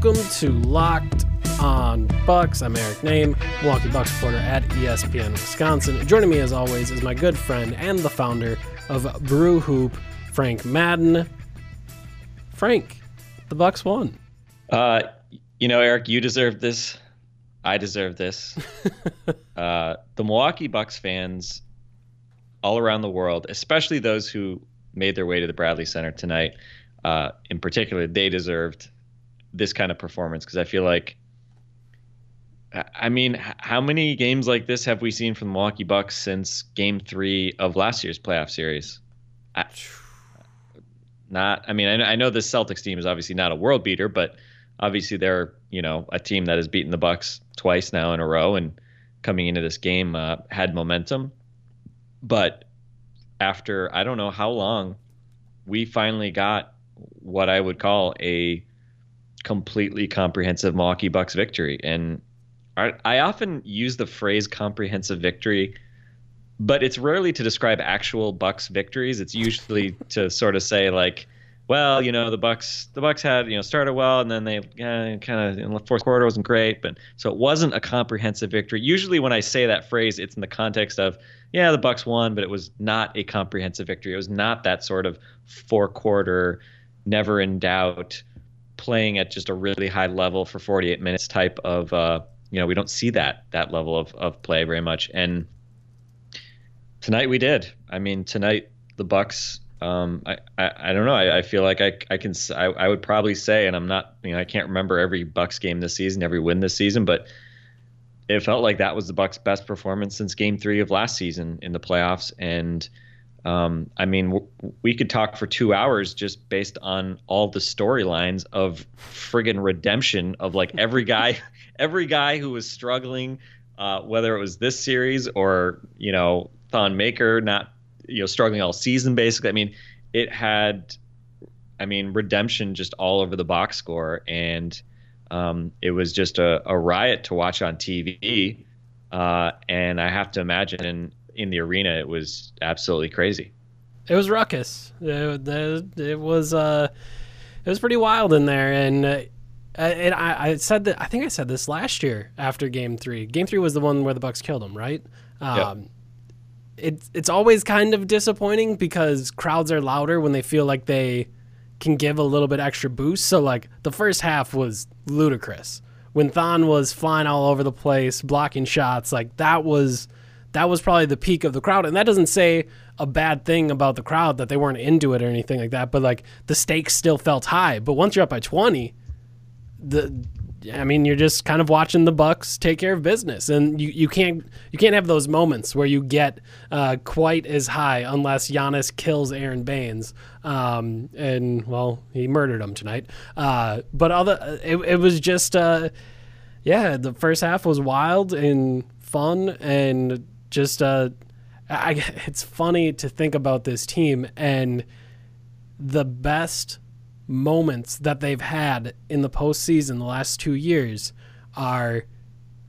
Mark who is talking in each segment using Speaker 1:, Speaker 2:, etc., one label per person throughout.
Speaker 1: Welcome to Locked on Bucks. I'm Eric Nehm, Milwaukee Bucks reporter at ESPN Wisconsin. Joining me as always is my good friend and the founder of Brew Hoop, Frank Madden. Frank, the Bucks won.
Speaker 2: Uh, you know, Eric, you deserve this. I deserve this. uh, the Milwaukee Bucks fans all around the world, especially those who made their way to the Bradley Center tonight, uh, in particular, they deserved this kind of performance because I feel like, I- mean, how many games like this have we seen from the Milwaukee Bucks since Game Three of last year's playoff series? I, not, I mean, I know, this Celtics team is obviously not a world beater, but obviously they're you know a team that has beaten the Bucks twice now in a row, and coming into this game uh, had momentum. But after I don't know how long, we finally got what I would call a completely comprehensive Milwaukee Bucks victory, and I, I often use the phrase comprehensive victory. But it's rarely to describe actual Bucks victories. It's usually to sort of say like, well, you know, the Bucks the Bucks had you know started well, and then they uh, kind of in the fourth quarter wasn't great, but so it wasn't a comprehensive victory. Usually, when I say that phrase, it's in the context of yeah, the Bucks won, but it was not a comprehensive victory. It was not that sort of four quarter, never in doubt, playing at just a really high level for 48 minutes type of uh, you know we don't see that that level of of play very much, and tonight we did. I mean, tonight the Bucks um, I, I, I don't know. I, I feel like I, I can I, I would probably say, and I'm not, you know, I can't remember every Bucks game this season, every win this season, but it felt like that was the Bucks' best performance since Game Three of last season in the playoffs. And um, I mean, w- we could talk for two hours just based on all the storylines of friggin' redemption of like every guy, every guy who was struggling, uh, whether it was this series or you know Thon Maker not you know struggling all season basically. I mean, it had, I mean, redemption just all over the box score, and um, it was just a, a riot to watch on TV. Uh, and I have to imagine in, the arena, it was absolutely crazy.
Speaker 1: It was ruckus. It, it, it was uh, it was pretty wild in there, and uh, and I, I said that I think I said this last year after Game Three. Game Three was the one where the Bucks killed them, right? Um, It's it's always kind of disappointing because crowds are louder when they feel like they can give a little bit extra boost. So like the first half was ludicrous when Thon was flying all over the place, blocking shots. Like that was that was probably the peak of the crowd, and that doesn't say a bad thing about the crowd that they weren't into it or anything like that. But like the stakes still felt high. But once you're up by twenty, the I mean, you're just kind of watching the Bucks take care of business, and you, you can't you can't have those moments where you get uh, quite as high unless Giannis kills Aron Baynes, um, and well, he murdered him tonight. Uh, but other, it, it was just uh, yeah, the first half was wild and fun, and just uh, I, it's funny to think about this team and the best moments that they've had in the postseason the last two years are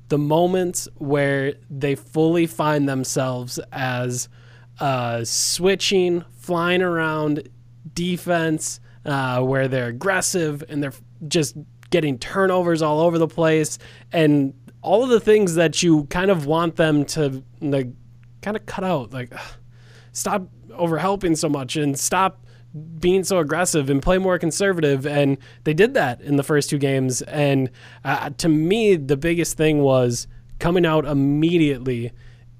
Speaker 1: the moments where they fully find themselves as uh, switching, flying around defense, uh, where they're aggressive and they're just getting turnovers all over the place, and all of the things that you kind of want them to like, kind of cut out. Like, stop over helping so much and stop being so aggressive and play more conservative. And they did that in the first two games. And uh, to me, the biggest thing was coming out immediately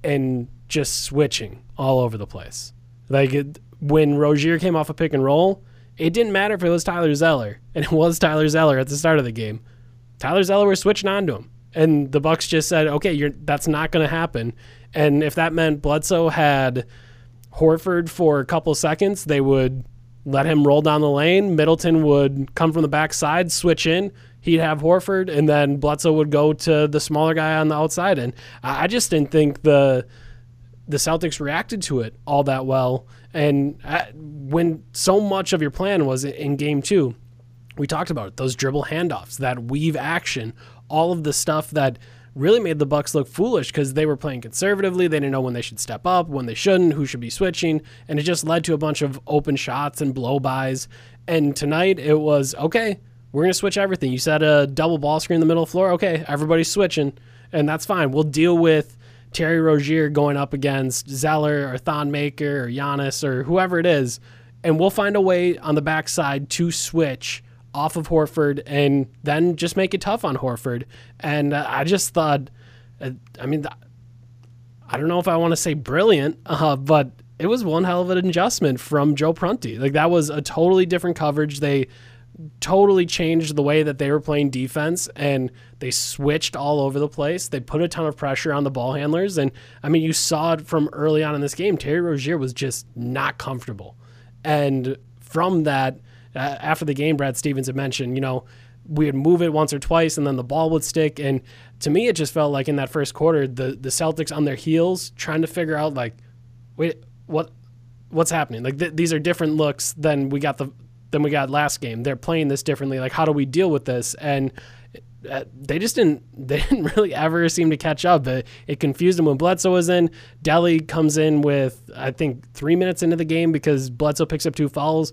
Speaker 1: and just switching all over the place. Like it, when Rozier came off a pick and roll, it didn't matter if it was Tyler Zeller, and it was Tyler Zeller at the start of the game. Tyler Zeller was switching on to him, and the Bucks just said, "Okay, that's not going to happen." And if that meant Bledsoe had Horford for a couple seconds, they would let him roll down the lane. Middleton would come from the backside, switch in. He'd have Horford, and then Bledsoe would go to the smaller guy on the outside. And I I just didn't think the the Celtics reacted to it all that well. And uh, when so much of your plan was in game two, we talked about it, those dribble handoffs, that weave action, all of the stuff that really made the Bucks look foolish because they were playing conservatively. They didn't know when they should step up, when they shouldn't, who should be switching, and it just led to a bunch of open shots and blow bys. And tonight it was okay. We're gonna switch everything. You said a double ball screen in the middle of the floor. Okay, everybody's switching, and that's fine. We'll deal with Terry Rozier going up against Zeller or Thon Maker or Giannis or whoever it is, and we'll find a way on the backside to switch off of Horford and then just make it tough on Horford. And uh, I just thought, uh, I mean, I don't know if I want to say brilliant, uh, but it was one hell of an adjustment from Joe Prunty. Like that was a totally different coverage. They totally changed the way that they were playing defense and they switched all over the place. They put a ton of pressure on the ball handlers. And I mean, you saw it from early on in this game. Terry Rozier was just not comfortable. And from that, uh, after the game, Brad Stevens had mentioned, you know, we would move it once or twice and then the ball would stick. And to me, it just felt like in that first quarter, the, the Celtics on their heels trying to figure out, like, wait, what, what's happening? Like, th- these are different looks than we got the, than we got last game. They're playing this differently. Like, how do we deal with this? And uh, they just didn't they didn't really ever seem to catch up. It, it confused them when Bledsoe was in. Delly comes in with I think three minutes into the game because Bledsoe picks up two fouls.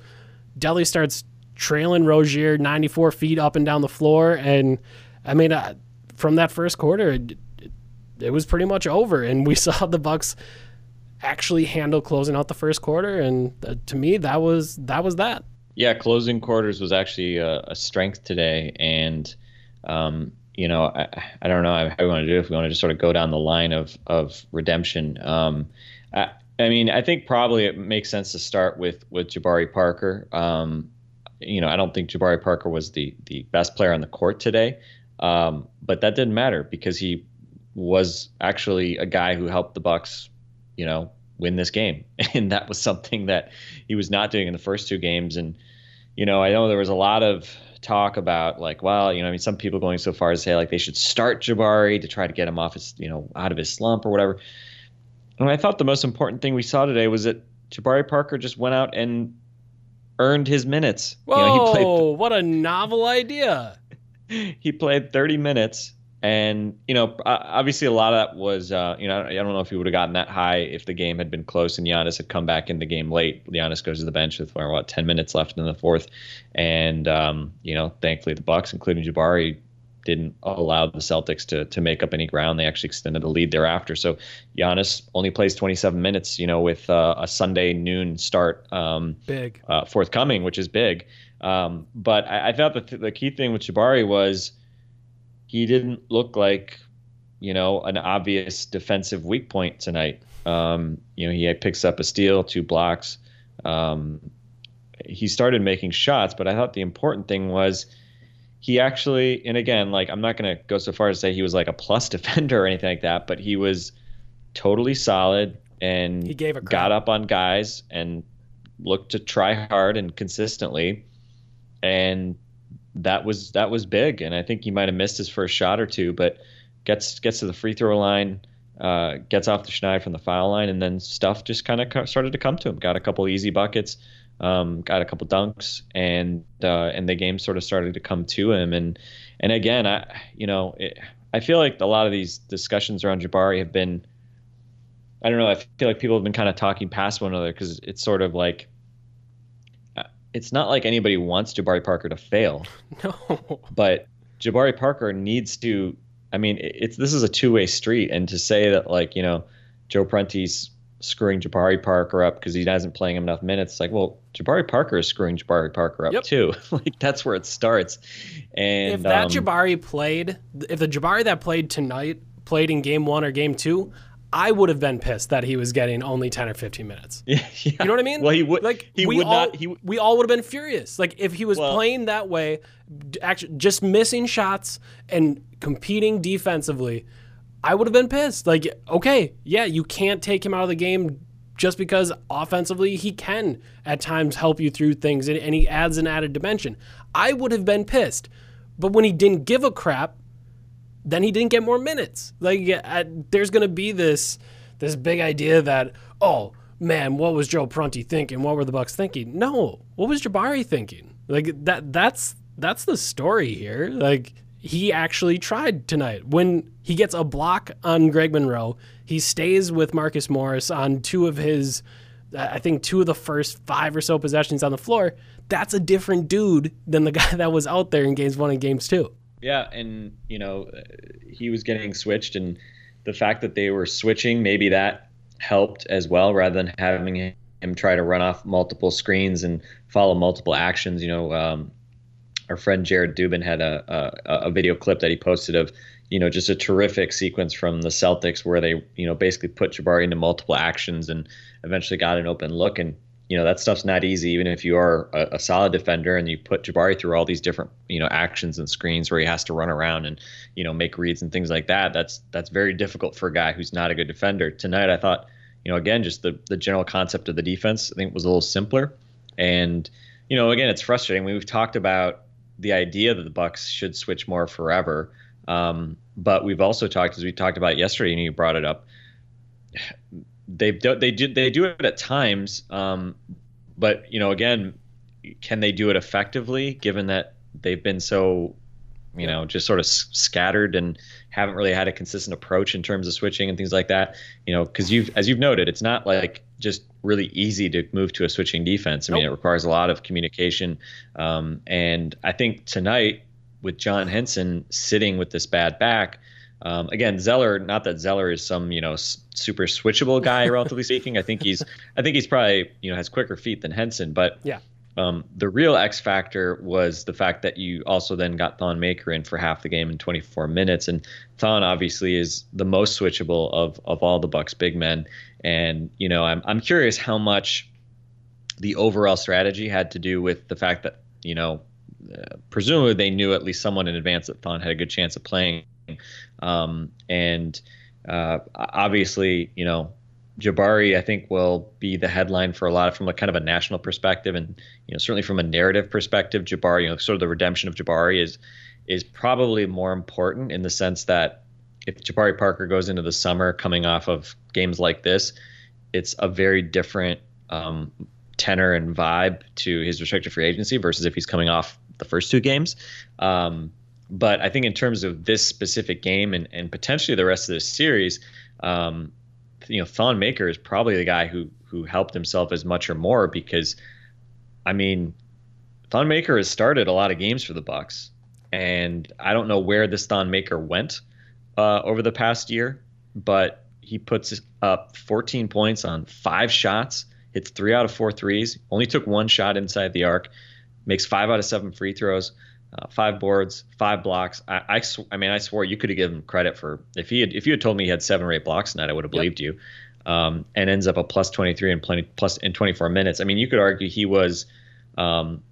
Speaker 1: Delly starts trailing Rozier 94 feet up and down the floor, and I mean uh, from that first quarter, it, it, it was pretty much over, and we saw the Bucks actually handle closing out the first quarter, and uh, to me that was that was that.
Speaker 2: Yeah, closing quarters was actually a, a strength today, and um, you know, I, I don't know how we want to do it, if we want to just sort of go down the line of of redemption. Um, I, I mean, I think probably it makes sense to start with with Jabari Parker. Um, you know, I don't think Jabari Parker was the the best player on the court today, um, but that didn't matter because he was actually a guy who helped the Bucks, you know, win this game, and that was something that he was not doing in the first two games. And you know, I know there was a lot of talk about like, well, you know, I mean, some people going so far as to say like they should start Jabari to try to get him off his, you know, out of his slump or whatever. And I thought the most important thing we saw today was that Jabari Parker just went out and earned his minutes.
Speaker 1: Whoa!
Speaker 2: You know, he played
Speaker 1: what a novel idea!
Speaker 2: he played 30 minutes and you know obviously a lot of that was uh, you know I don't know if he would have gotten that high if the game had been close and Giannis had come back in the game late. Giannis goes to the bench with what 10 minutes left in the fourth, and um, you know thankfully the Bucks, including Jabari, didn't allow the Celtics to to make up any ground. They actually extended the lead thereafter. So Giannis only plays 27 minutes, you know, with uh, a Sunday noon start. Um,
Speaker 1: Big.
Speaker 2: uh, forthcoming, which is big. Um, but I, I thought that th- the key thing with Jabari was he didn't look like, you know, an obvious defensive weak point tonight. Um, you know, he picks up a steal, two blocks. Um, he started making shots, but I thought the important thing was he actually, and again, like I'm not going to go so far as to say he was like a plus defender or anything like that, but he was totally solid and
Speaker 1: He gave a crap.
Speaker 2: got up on guys and looked to try hard and consistently, and that was that was big. And I think he might have missed his first shot or two, but gets gets to the free throw line, uh, gets off the schneid from the foul line, and then stuff just kind of co- started to come to him. Got a couple easy buckets, um, got a couple dunks, and uh, and the game sort of started to come to him. And and again, I you know it, I feel like a lot of these discussions around Jabari have been. I don't know. I feel like people have been kind of talking past one another because it's sort of like uh, it's not like anybody wants Jabari Parker to fail,
Speaker 1: No.
Speaker 2: but Jabari Parker needs to. I mean, it's this is a two way street, and to say that like you know, Joe Prunty's screwing Jabari Parker up because he hasn't playing him enough minutes. It's like, well, Jabari Parker is screwing Jabari Parker up
Speaker 1: Yep.
Speaker 2: too. like that's where it starts. And
Speaker 1: if that
Speaker 2: um,
Speaker 1: Jabari played, if the Jabari that played tonight played in game one or game two, I would have been pissed that he was getting only 10 or 15 minutes.
Speaker 2: Yeah,
Speaker 1: You know what I mean?
Speaker 2: Well, he would.
Speaker 1: like
Speaker 2: he
Speaker 1: we
Speaker 2: would
Speaker 1: all,
Speaker 2: not. He w-
Speaker 1: we all would have been furious. Like if he was
Speaker 2: Well-
Speaker 1: playing that way, actually just missing shots and competing defensively, I would have been pissed. Like okay, yeah, you can't take him out of the game just because offensively he can at times help you through things and, and he adds an added dimension. I would have been pissed, but when he didn't give a crap, then he didn't get more minutes. Like there's going to be this this big idea that oh man, what was Joe Prunty thinking? What were the Bucks thinking? No, what was Jabari thinking? Like that that's that's the story here. Like he actually tried tonight. When he gets a block on Greg Monroe, he stays with Marcus Morris on two of his I think two of the first five or so possessions on the floor. That's a different dude than the guy that was out there in games one and games two.
Speaker 2: Yeah, and you know, uh, he was getting switched, and the fact that they were switching, maybe that helped as well, rather than having him try to run off multiple screens and follow multiple actions. You know, um, our friend Jared Dubin had a, a a video clip that he posted of you know just a terrific sequence from the Celtics where they you know basically put Jabari into multiple actions and eventually got an open look. And you know that stuff's not easy even if you are a, a solid defender and you put Jabari through all these different you know actions and screens where he has to run around and you know make reads and things like that that's that's very difficult for a guy who's not a good defender. Tonight I thought you know again just the the general concept of the defense I think was a little simpler. And you know again it's frustrating. We've talked about the idea that the Bucks should switch more forever um, but we've also talked as we talked about yesterday and you brought it up they do, they do they do it at times, um, but you know, again, can they do it effectively? Given that they've been so, you know, just sort of s- scattered and haven't really had a consistent approach in terms of switching and things like that. You know, because you've as you've noted, it's not like just really easy to move to a switching defense. I mean,
Speaker 1: Nope.
Speaker 2: it requires a lot of communication, um, and I think tonight with John Henson sitting with this bad back. Um, again, Zeller. Not that Zeller is some you know s- super switchable guy, relatively speaking. I think he's I think he's probably you know has quicker feet than Henson. But
Speaker 1: Yeah.
Speaker 2: um, the real X factor was the fact that you also then got Thon Maker in for half the game in 24 minutes, and Thon obviously is the most switchable of of all the Bucks big men. And you know, I'm I'm curious how much the overall strategy had to do with the fact that you know uh, presumably they knew at least someone in advance that Thon had a good chance of playing. Um, and uh, obviously, you know, Jabari, I think, will be the headline for a lot of from a kind of a national perspective, and you know, certainly from a narrative perspective, Jabari, you know, sort of the redemption of Jabari is is probably more important in the sense that if Jabari Parker goes into the summer coming off of games like this, it's a very different um, tenor and vibe to his restricted free agency versus if he's coming off the first two games. Um, but I think in terms of this specific game and, and potentially the rest of this series, um, you know, Thon Maker is probably the guy who who helped himself as much or more because, I mean, Thon Maker has started a lot of games for the Bucks, and I don't know where this Thon Maker went uh, over the past year, but he puts up 14 points on five shots, hits three out of four threes, only took one shot inside the arc, makes five out of seven free throws, uh, five boards, five blocks. I, I, sw- I mean, I swore you could have given him credit for if he had if you had told me he had seven or eight blocks tonight, I would have
Speaker 1: Yep.
Speaker 2: believed you. Um, and ends up a plus 23 and plenty plus in 24 minutes. I mean, you could argue he was um,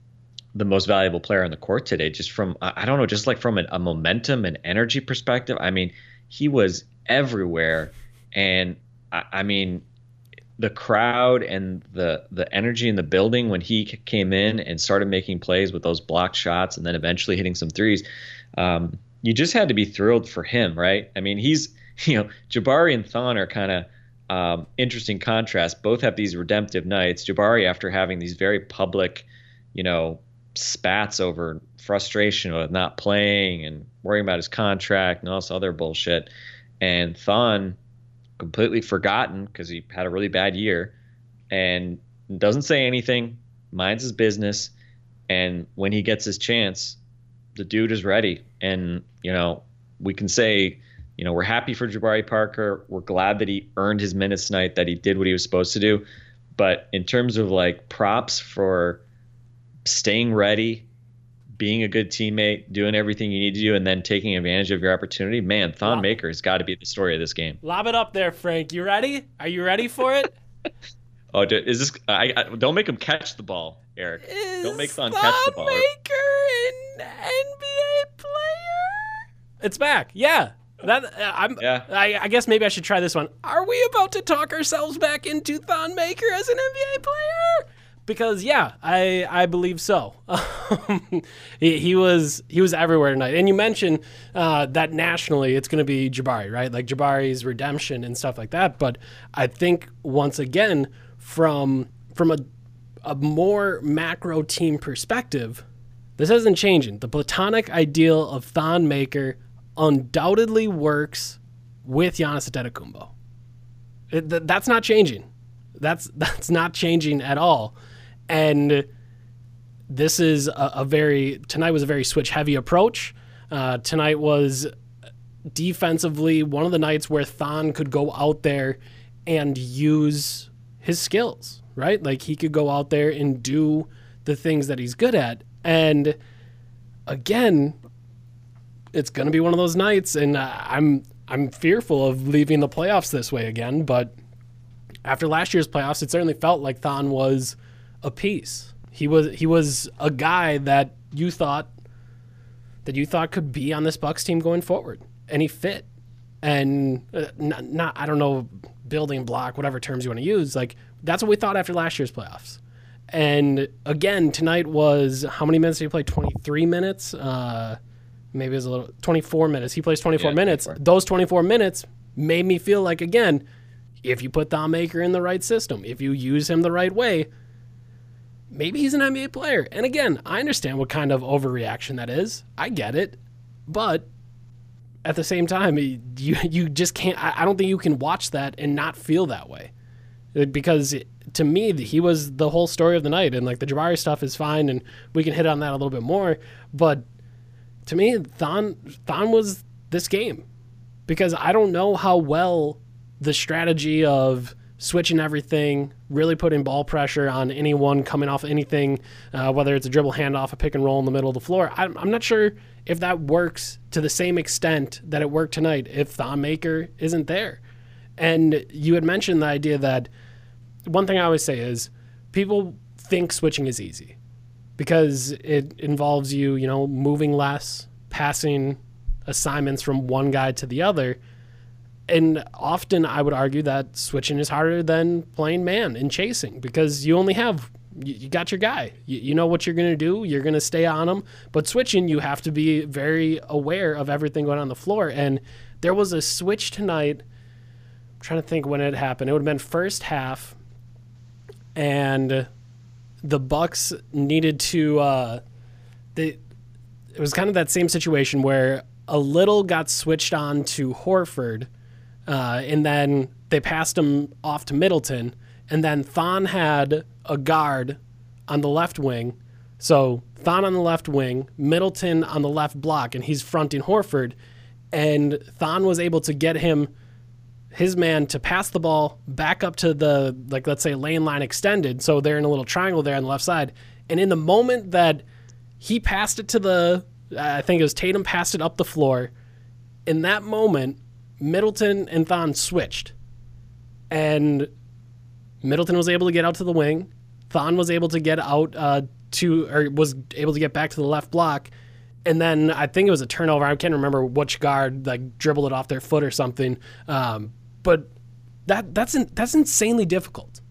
Speaker 2: the most valuable player on the court today, just from I don't know, just like from a, a momentum and energy perspective. I mean, he was everywhere, and I, I mean, the crowd and the the energy in the building when he came in and started making plays with those blocked shots and then eventually hitting some threes. Um, you just had to be thrilled for him, right? I mean, he's you know Jabari and Thon are kind of um, interesting contrast. Both have these redemptive nights. Jabari, after having these very public, you know, spats over frustration with not playing and worrying about his contract and all this other bullshit, and Thon completely forgotten because he had a really bad year and doesn't say anything, minds his business, and when he gets his chance, the dude is ready. And you know, we can say, you know, we're happy for Jabari Parker. We're glad that he earned his minutes tonight, that he did what he was supposed to do. But in terms of like props for staying ready, being a good teammate, doing everything you need to do, and then taking advantage of your opportunity. Man, Thon
Speaker 1: Wow.
Speaker 2: Maker has got to be the story of this game.
Speaker 1: Lob it up there, Frank. You ready? Are you ready for it?
Speaker 2: Oh, is this? I, I don't make him catch the ball, Eric. don't make
Speaker 1: Is
Speaker 2: Thon catch the ball.
Speaker 1: Maker an NBA player? It's back. Yeah. That uh, I'm.
Speaker 2: Yeah.
Speaker 1: I, I guess maybe I should try this one. Are we about to talk ourselves back into Thon Maker as an NBA player? Because yeah, I I believe so. he, he was he was everywhere tonight. And you mentioned uh, that nationally it's going to be Jabari, right? Like Jabari's redemption and stuff like that. But I think once again from from a a more macro team perspective, this isn't changing. The platonic ideal of Thon Maker undoubtedly works with Giannis Antetokounmpo. It, th- that's not changing. That's that's not changing at all. And this is a, a very tonight was a very switch heavy approach. Uh, tonight was defensively one of the nights where Thon could go out there and use his skills, right? Like he could go out there and do the things that he's good at. And again, it's going to be one of those nights and uh, I'm I'm fearful of leaving the playoffs this way again, but after last year's playoffs, it certainly felt like Thon was a piece. He was he was a guy that you thought that you thought could be on this Bucks team going forward, and he fit. And uh, not, not I don't know building block, whatever terms you want to use. Like that's what we thought after last year's playoffs. And again, tonight was how many minutes did he play? Twenty three minutes. Uh, maybe it was a little 24 minutes. He plays 24
Speaker 2: Yeah,
Speaker 1: minutes.
Speaker 2: 24.
Speaker 1: Those 24 minutes made me feel like again, if you put Thon Maker in the right system, if you use him the right way, maybe he's an NBA player. And again, I understand what kind of overreaction that is. I get it. But at the same time, you you just can't I don't think you can watch that and not feel that way. Uh, because it- to me, he was the whole story of the night and like the Jabari stuff is fine and we can hit on that a little bit more, but to me, Thon Thon was this game because I don't know how well the strategy of switching everything, really putting ball pressure on anyone coming off anything, uh, whether it's a dribble handoff, a pick and roll in the middle of the floor. I'm, I'm not sure if that works to the same extent that it worked tonight if Thon Maker isn't there. And you had mentioned the idea that one thing I always say is people think switching is easy because it involves you, you know, moving less, passing assignments from one guy to the other. And often I would argue that switching is harder than playing man and chasing because you only have you, got your guy. You, you know what you're going to do. You're going to stay on him. But switching, you have to be very aware of everything going on the floor. And there was a switch tonight. I'm trying to think when it happened. It would have been first half, and the Bucks needed to. Uh, they it was kind of that same situation where a little got switched on to Horford, uh, and then they passed him off to Middleton, and then Thon had a guard on the left wing. So Thon on the left wing, Middleton on the left block, and he's fronting Horford, and Thon was able to get him his man to pass the ball back up to the like let's say lane line extended. So they're in a little triangle there on the left side. And in the moment that he passed it to the i think it was tatum passed it up the floor in that moment middleton and thon switched and middleton was able to get out to the wing thon was able to get out uh, to or was able to get back to the left block and then I think it was a turnover. I can't remember which guard like dribbled it off their foot or something. Um, but that that's in, that's insanely difficult.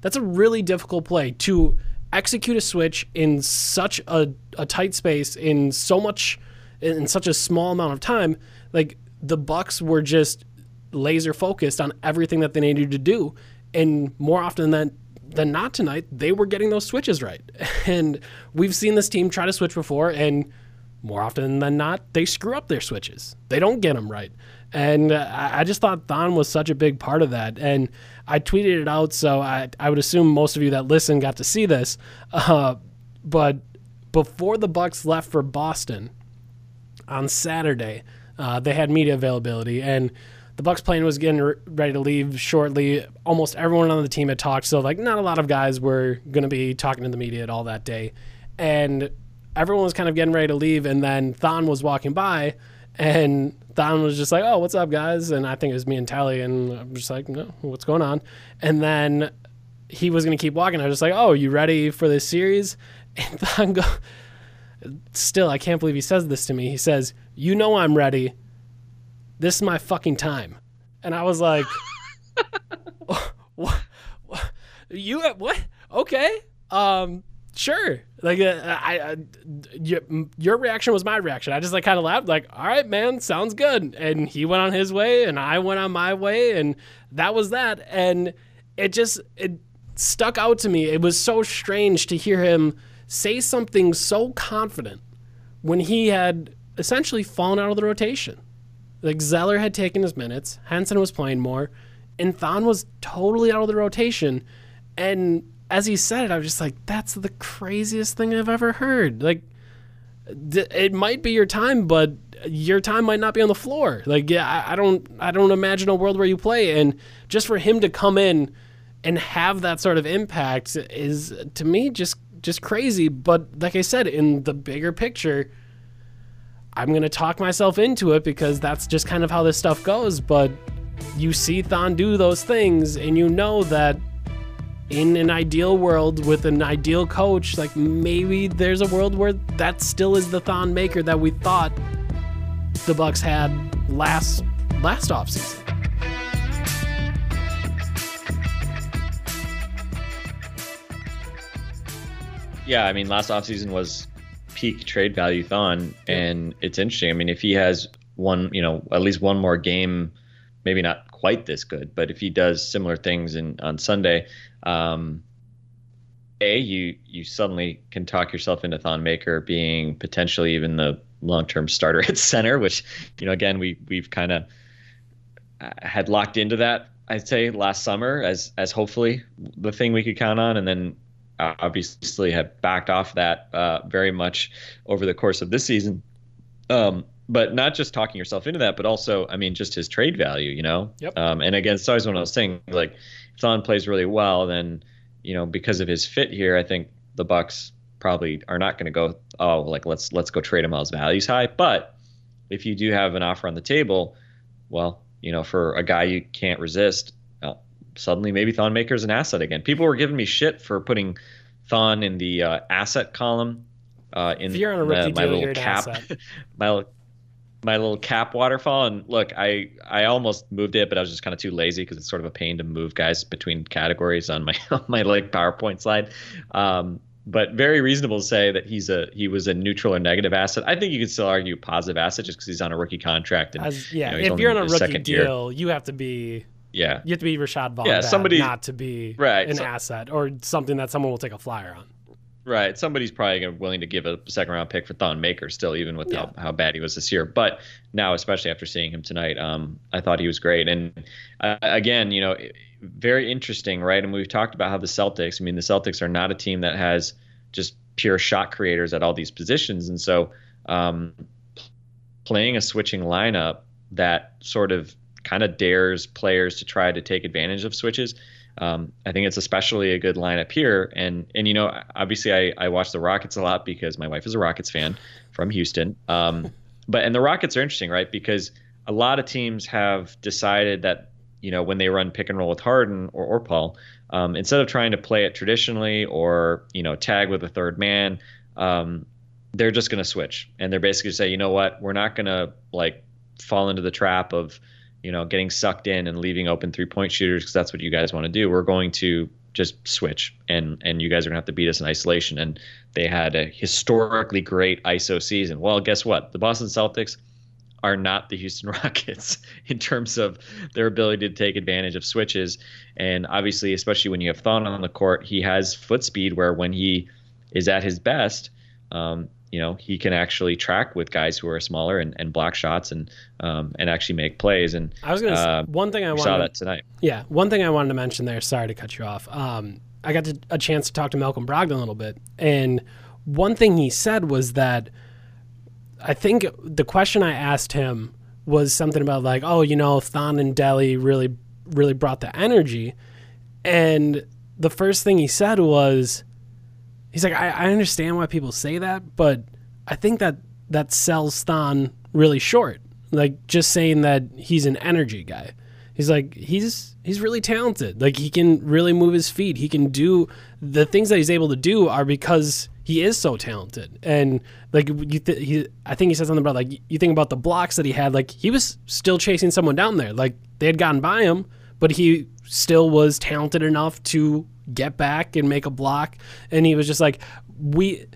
Speaker 1: That's a really difficult play to execute a switch in such a, a tight space in so much in such a small amount of time. Like the Bucks were just laser focused on everything that they needed to do, and more often than than not tonight, they were getting those switches right. And we've seen this team try to switch before, and more often than not, they screw up their switches. They don't get them right. And uh, I just thought Thon was such a big part of that. And I tweeted it out, so I, I would assume most of you that listen got to see this. Uh, but before the Bucks left for Boston on Saturday, uh, they had media availability, and the Bucks plane was getting re- ready to leave shortly. Almost everyone on the team had talked, so like not a lot of guys were going to be talking to the media at all that day. And everyone was kind of getting ready to leave, and then Thon was walking by, and Thon was just like, "Oh, what's up, guys?" And I think it was me and Tally, and I'm just like, "No, what's going on?" And then he was gonna keep walking. I was just like, "Oh, you ready for this series?" And Thon go. Still, I can't believe he says this to me. He says, "You know I'm ready. This is my fucking time." And I was like, "What? what? You what? Okay, um, sure." Like, uh, I, I your, your reaction was my reaction. I just like kind of laughed, like, "All right, man, sounds good." And he went on his way, and I went on my way, and that was that. And it just it stuck out to me. It was so strange to hear him say something so confident when he had essentially fallen out of the rotation. Like Zeller had taken his minutes, Henson was playing more, and Thon was totally out of the rotation. And as he said it, I was just like, "That's the craziest thing I've ever heard." Like, d- it might be your time, but your time might not be on the floor. Like, yeah, I, I don't, I don't imagine a world where you play. And just for him to come in and have that sort of impact is, to me, just just crazy. But like I said, in the bigger picture, I'm gonna talk myself into it because that's just kind of how this stuff goes. But you see Thon do those things, and you know that in an ideal world with an ideal coach, like maybe there's a world where that still is the Thon maker that we thought the Bucks had last last offseason.
Speaker 2: Yeah, I mean, last offseason was peak trade value Thon, and it's interesting. I mean, if he has one, you know, at least one more game, maybe not quite this good, but if he does similar things in on Sunday, um, a you you suddenly can talk yourself into Thon Maker being potentially even the long term starter at center, which you know, again, we we've kind of had locked into that. I'd say last summer as as hopefully the thing we could count on, and then uh, obviously have backed off that uh, very much over the course of this season. Um, but not just talking yourself into that, but also, I mean, just his trade value, you know.
Speaker 1: Yep.
Speaker 2: Um, and again, it's always one of those things. Like, if Thon plays really well, then you know, because of his fit here, I think the Bucks probably are not going to go. Oh, like let's let's go trade him while his value's high. But if you do have an offer on the table, well, you know, for a guy you can't resist, suddenly maybe Thon Maker's an asset again. People were giving me shit for putting Thon in the uh, asset column. Uh, in
Speaker 1: If you're on a
Speaker 2: the-
Speaker 1: rookie
Speaker 2: my
Speaker 1: deal,
Speaker 2: little cap, my my little cap waterfall. And look, I I almost moved it, but I was just kind of too lazy because it's sort of a pain to move guys between categories on my on my like PowerPoint slide. Um, but very reasonable to say that he's a he was a neutral or negative asset. I think you could still argue positive asset just because he's on a rookie contract. And,
Speaker 1: As, yeah,
Speaker 2: you know,
Speaker 1: if you're on a rookie
Speaker 2: second year.
Speaker 1: deal, you have to be
Speaker 2: yeah,
Speaker 1: you have to be Rashad Vaughn
Speaker 2: Yeah, somebody-
Speaker 1: not to be
Speaker 2: Right,
Speaker 1: an
Speaker 2: so-
Speaker 1: asset or something that someone will take a flyer on.
Speaker 2: Right. Somebody's probably gonna, willing to give a second round pick for Thon Maker still, even with how, how bad he was this year. But now, especially after seeing him tonight, um, I thought he was great. And uh, again, you know, very interesting, right? And we've talked about how the Celtics. I mean, the Celtics are not a team that has just pure shot creators at all these positions, and so um, playing a switching lineup that sort of kind of dares players to try to take advantage of switches. Um, I think it's especially a good lineup here. And and you know, obviously I, I watch the Rockets a lot because my wife is a Rockets fan from Houston. Um, but and the Rockets are interesting, right? Because a lot of teams have decided that you know when they run pick and roll with Harden or, or Paul, um, instead of trying to play it traditionally or you know tag with a third man, um, they're just going to switch and they're basically say, you know what, we're not going to like fall into the trap of you know getting sucked in and leaving open three point shooters because that's what you guys want to do. We're going to just switch and and you guys are gonna have to beat us in isolation. And they had a historically great ISO season. Well, guess what? The Boston Celtics are not the Houston Rockets in terms of their ability to take advantage of switches. And obviously, especially when you have Thon on the court, he has foot speed where when he is at his best, um, you know, he can actually track with guys who are smaller and, and block shots and um, and actually make plays. And
Speaker 1: I was gonna say,
Speaker 2: uh,
Speaker 1: one thing I wanted
Speaker 2: saw that tonight.
Speaker 1: Yeah, one thing I wanted to mention there. Sorry to cut you off. Um, I got to, a chance to talk to Malcolm Brogdon a little bit, and one thing he said was that I think the question I asked him was something about like, oh, you know, Thon and Delly really, really brought the energy, and the first thing he said was he's like, I, I understand why people say that, but I think that that sells Thon really short. Like just saying that he's an energy guy. He's like he's he's really talented. Like he can really move his feet. He can do the things that he's able to do are because he is so talented. And like you, th- he, I think he said something about like you think about the blocks that he had. Like he was still chasing someone down there. Like they had gotten by him, but he still was talented enough to get back and make a block. And he was just like we.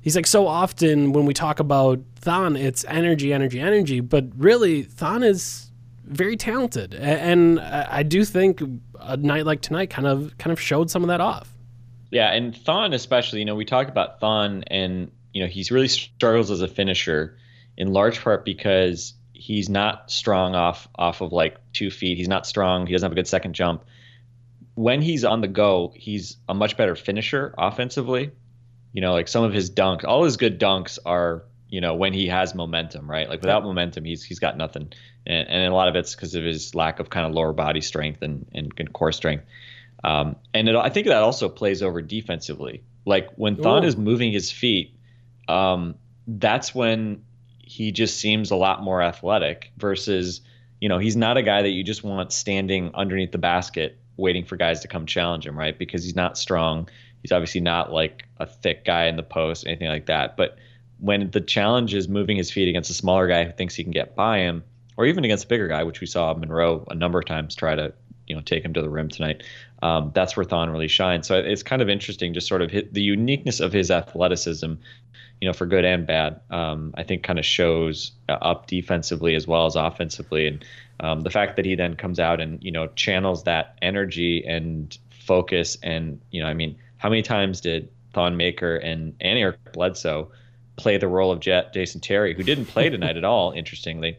Speaker 1: He's like so often when we talk about Thon, it's energy, energy, energy. But really, Thon is very talented, and I do think a night like tonight kind of kind of showed some of that off.
Speaker 2: Yeah, and Thon especially, you know, we talked about Thon and you know, he's really struggles as a finisher in large part because he's not strong off off of like two feet. He's not strong. He doesn't have a good second jump. When he's on the go, he's a much better finisher offensively. You know, like some of his dunks, all his good dunks are, you know, when he has momentum, right? Like without momentum, he's he's got nothing. And, and a lot of it's because of his lack of kind of lower body strength and, and, and core strength. Um, and it, I think that also plays over defensively. Like when Thon
Speaker 1: Ooh.
Speaker 2: is moving his feet, um, that's when he just seems a lot more athletic versus, you know, he's not a guy that you just want standing underneath the basket waiting for guys to come challenge him, right? Because he's not strong. He's obviously not like a thick guy in the post, anything like that. But when the challenge is moving his feet against a smaller guy who thinks he can get by him, or even against a bigger guy, which we saw Monroe a number of times try to, you know, take him to the rim tonight. Um, that's where Thon really shines. So it's kind of interesting, just sort of hit the uniqueness of his athleticism, you know, for good and bad. Um, I think kind of shows uh, up defensively as well as offensively, and um, the fact that he then comes out and you know channels that energy and focus, and you know, I mean, how many times did Thon Maker and and Eric Bledsoe play the role of Jet Jason Terry, who didn't play tonight at all, interestingly.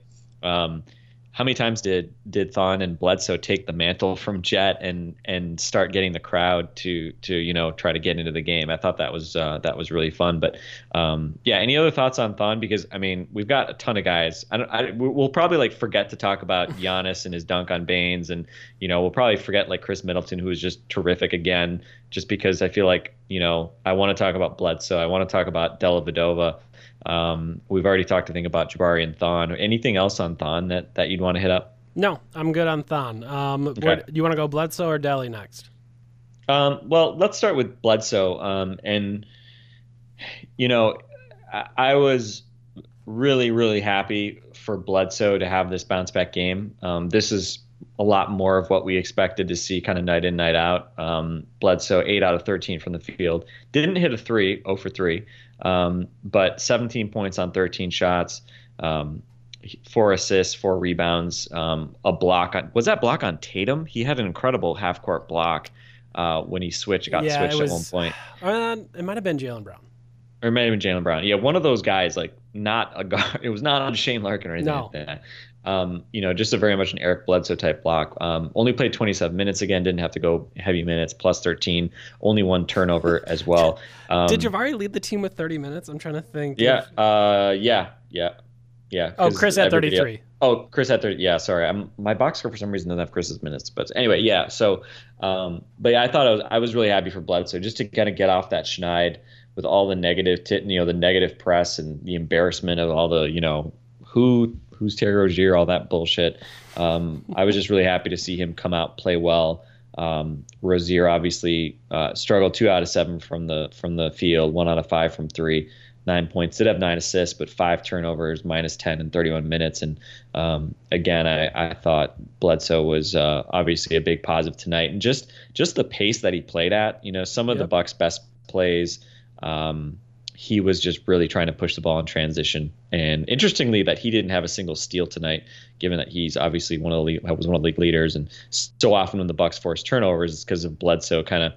Speaker 2: How many times did did Thon and Bledsoe take the mantle from Jet and and start getting the crowd to to you know try to get into the game? I thought that was uh, that was really fun. But um, yeah, any other thoughts on Thon? Because I mean, we've got a ton of guys. I don't, I, we'll probably like forget to talk about Giannis and his dunk on Baynes, and you know we'll probably forget like Khris Middleton, who was just terrific again. Just because I feel like you know I want to talk about Bledsoe, I want to talk about Dellavedova. Um, we've already talked, I think, about Jabari and Thon. Anything else on Thon that, that you'd want to hit up?
Speaker 1: No, I'm good on Thon. Um, what, you want to go Bledsoe or Delly next?
Speaker 2: Um, well, let's start with Bledsoe. Um, and, you know, I, I was really, really happy for Bledsoe to have this bounce back game. Um, this is a lot more of what we expected to see kind of night in, night out. Um, Bledsoe, 8 out of 13 from the field. Didn't hit a 3, 0 for 3, um, but 17 points on 13 shots. Um, four assists, four rebounds, um, a block on was that block on Tatum? He had an incredible half court block uh, when he switched, got
Speaker 1: Yeah,
Speaker 2: switched
Speaker 1: it
Speaker 2: at one point,
Speaker 1: Uh, it might have been Jaylen Brown.
Speaker 2: or it might have been Jaylen Brown. Yeah, one of those guys, like not a guard. It was not on Shane Larkin or anything
Speaker 1: No.
Speaker 2: like that. Um, you know, just a very much an Eric Bledsoe type block. Um, only played 27 minutes again. Didn't have to go heavy minutes. Plus 13. Only one turnover as well. Um,
Speaker 1: Did Jabari lead the team with 30 minutes? I'm trying to think.
Speaker 2: Yeah.
Speaker 1: if-
Speaker 2: Uh, yeah. Yeah. Yeah.
Speaker 1: oh,
Speaker 2: 'cause
Speaker 1: Khris had
Speaker 2: everybody-
Speaker 1: 33.
Speaker 2: Oh, Khris had 30. Yeah, sorry. I'm my box score for some reason doesn't have Khris's minutes, but anyway, yeah. So, um, but yeah, I thought I was I was really happy for Bledsoe just to kind of get off that schneid with all the negative, t- you know, the negative press and the embarrassment of all the, you know, who who's Terry Rozier, all that bullshit. Um, I was just really happy to see him come out play well. Um, Rozier obviously uh, struggled two out of seven from the from the field, one out of five from three nine points. Did have nine assists, but five turnovers, minus 10 in 31 minutes. And um, again, I, I thought Bledsoe was uh, obviously a big positive tonight. And just just the pace that he played at, you know, some of the Bucks' best plays, um, he was just really trying to push the ball in transition. And interestingly, that he didn't have a single steal tonight, given that he's obviously one of the was one of the league leaders. And so often when the Bucks force turnovers, it's because of Bledsoe kind of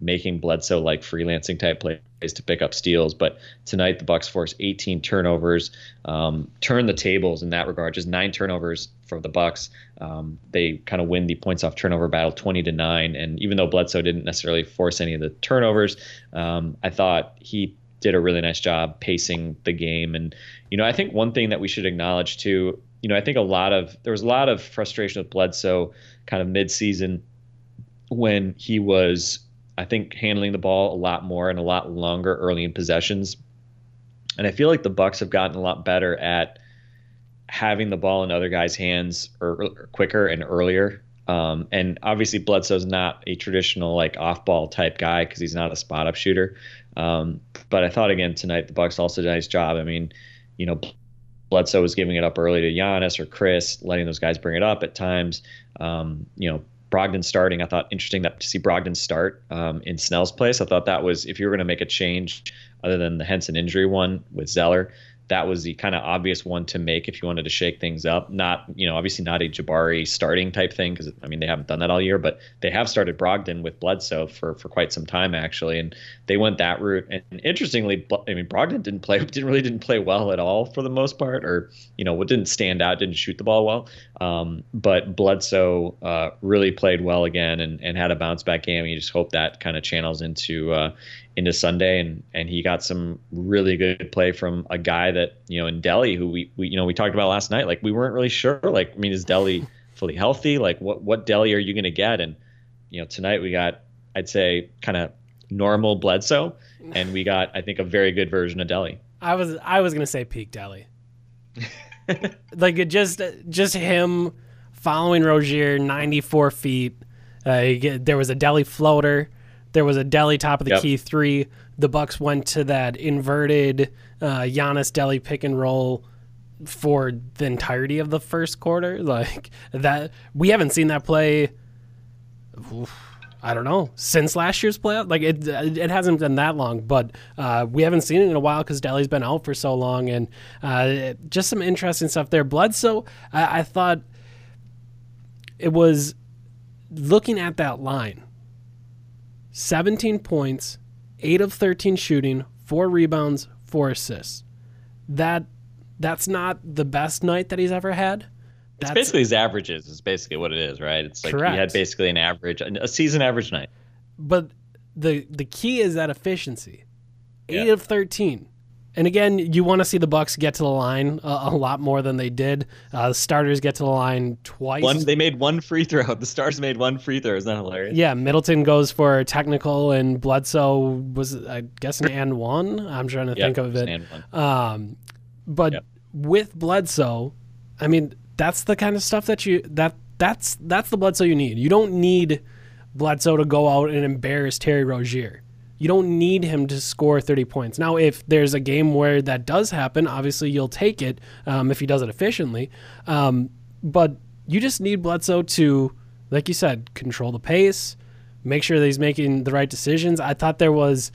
Speaker 2: making Bledsoe like freelancing type plays to pick up steals. But tonight the Bucks forced 18 turnovers, um, turn the tables in that regard. Just nine turnovers for the Bucks. Um, they kind of win the points off turnover battle 20 to nine. And even though Bledsoe didn't necessarily force any of the turnovers, um, I thought he did a really nice job pacing the game. And you know, I think one thing that we should acknowledge too. You know, I think a lot of there was a lot of frustration with Bledsoe kind of mid-season when he was I think handling the ball a lot more and a lot longer early in possessions. And I feel like the Bucks have gotten a lot better at having the ball in other guys' hands or, quicker and earlier. Um, and obviously, Bledsoe's not a traditional like off-ball type guy because he's not a spot-up shooter. Um, but I thought again tonight the Bucks also did a nice job. I mean, you know, Bledsoe was giving it up early to Giannis or Khris, letting those guys bring it up at times. Um, you know, Brogdon starting. I thought interesting that to see Brogdon start um, in Snell's place. I thought that was if you were going to make a change other than the Henson injury one with Zeller, that was the kind of obvious one to make if you wanted to shake things up. Not, you know, obviously not a Jabari starting type thing because I mean they haven't done that all year, but they have started Brogdon with Bledsoe for for quite some time actually, and they went that route. And interestingly, I mean Brogdon didn't play, didn't really didn't play well at all for the most part, or you know, what didn't stand out, didn't shoot the ball well. Um, but Bledsoe uh, really played well again and, and had a bounce back game. You just hope that kind of channels into uh, into Sunday, and and he got some really good play from a guy that you know in Delly who we, we you know we talked about last night. Like we weren't really sure. Like I mean, is Delly fully healthy? Like what what Delly are you going to get? And you know tonight we got I'd say kind of normal Bledsoe, and we got I think a very good version of Delly.
Speaker 1: I was I was gonna say peak Delly. like it just just him following Rozier 94 feet. Uh, he get- there was a Delly floater. There was a Delly top of the
Speaker 2: Yep.
Speaker 1: key three. The Bucks went to that inverted uh, Giannis Delly pick and roll for the entirety of the first quarter. Like that, we haven't seen that play. oof, I don't know since last year's playoff. Like it, it hasn't been that long, but uh, we haven't seen it in a while because Delly's been out for so long, and uh, just some interesting stuff there. Bledsoe, I, I thought it was looking at that line. 17 points, 8 of 13 shooting, 4 rebounds, 4 assists. That that's not the best night that he's ever had.
Speaker 2: It's basically his averages is basically what it is, right? It's like he had basically an average, a season average night.
Speaker 1: but the the key is that efficiency. 8
Speaker 2: Yeah.
Speaker 1: of 13. And again, you want to see the Bucks get to the line a, a lot more than they did. Uh, the starters get to the line twice.
Speaker 2: One, they made one free throw. The Stars made one free throw. Isn't that hilarious?
Speaker 1: Yeah, Middleton goes for a technical, and Bledsoe was, I guess, an and one. I'm trying to
Speaker 2: Yeah,
Speaker 1: think of it.
Speaker 2: one.
Speaker 1: Um, but
Speaker 2: Yep.
Speaker 1: with Bledsoe, I mean, that's the kind of stuff that you that that's that's the Bledsoe you need. You don't need Bledsoe to go out and embarrass Terry Rozier. You don't need him to score 30 points. Now, if there's a game where that does happen, obviously you'll take it um, if he does it efficiently. Um, but you just need Bledsoe to, like you said, control the pace, make sure that he's making the right decisions. I thought there was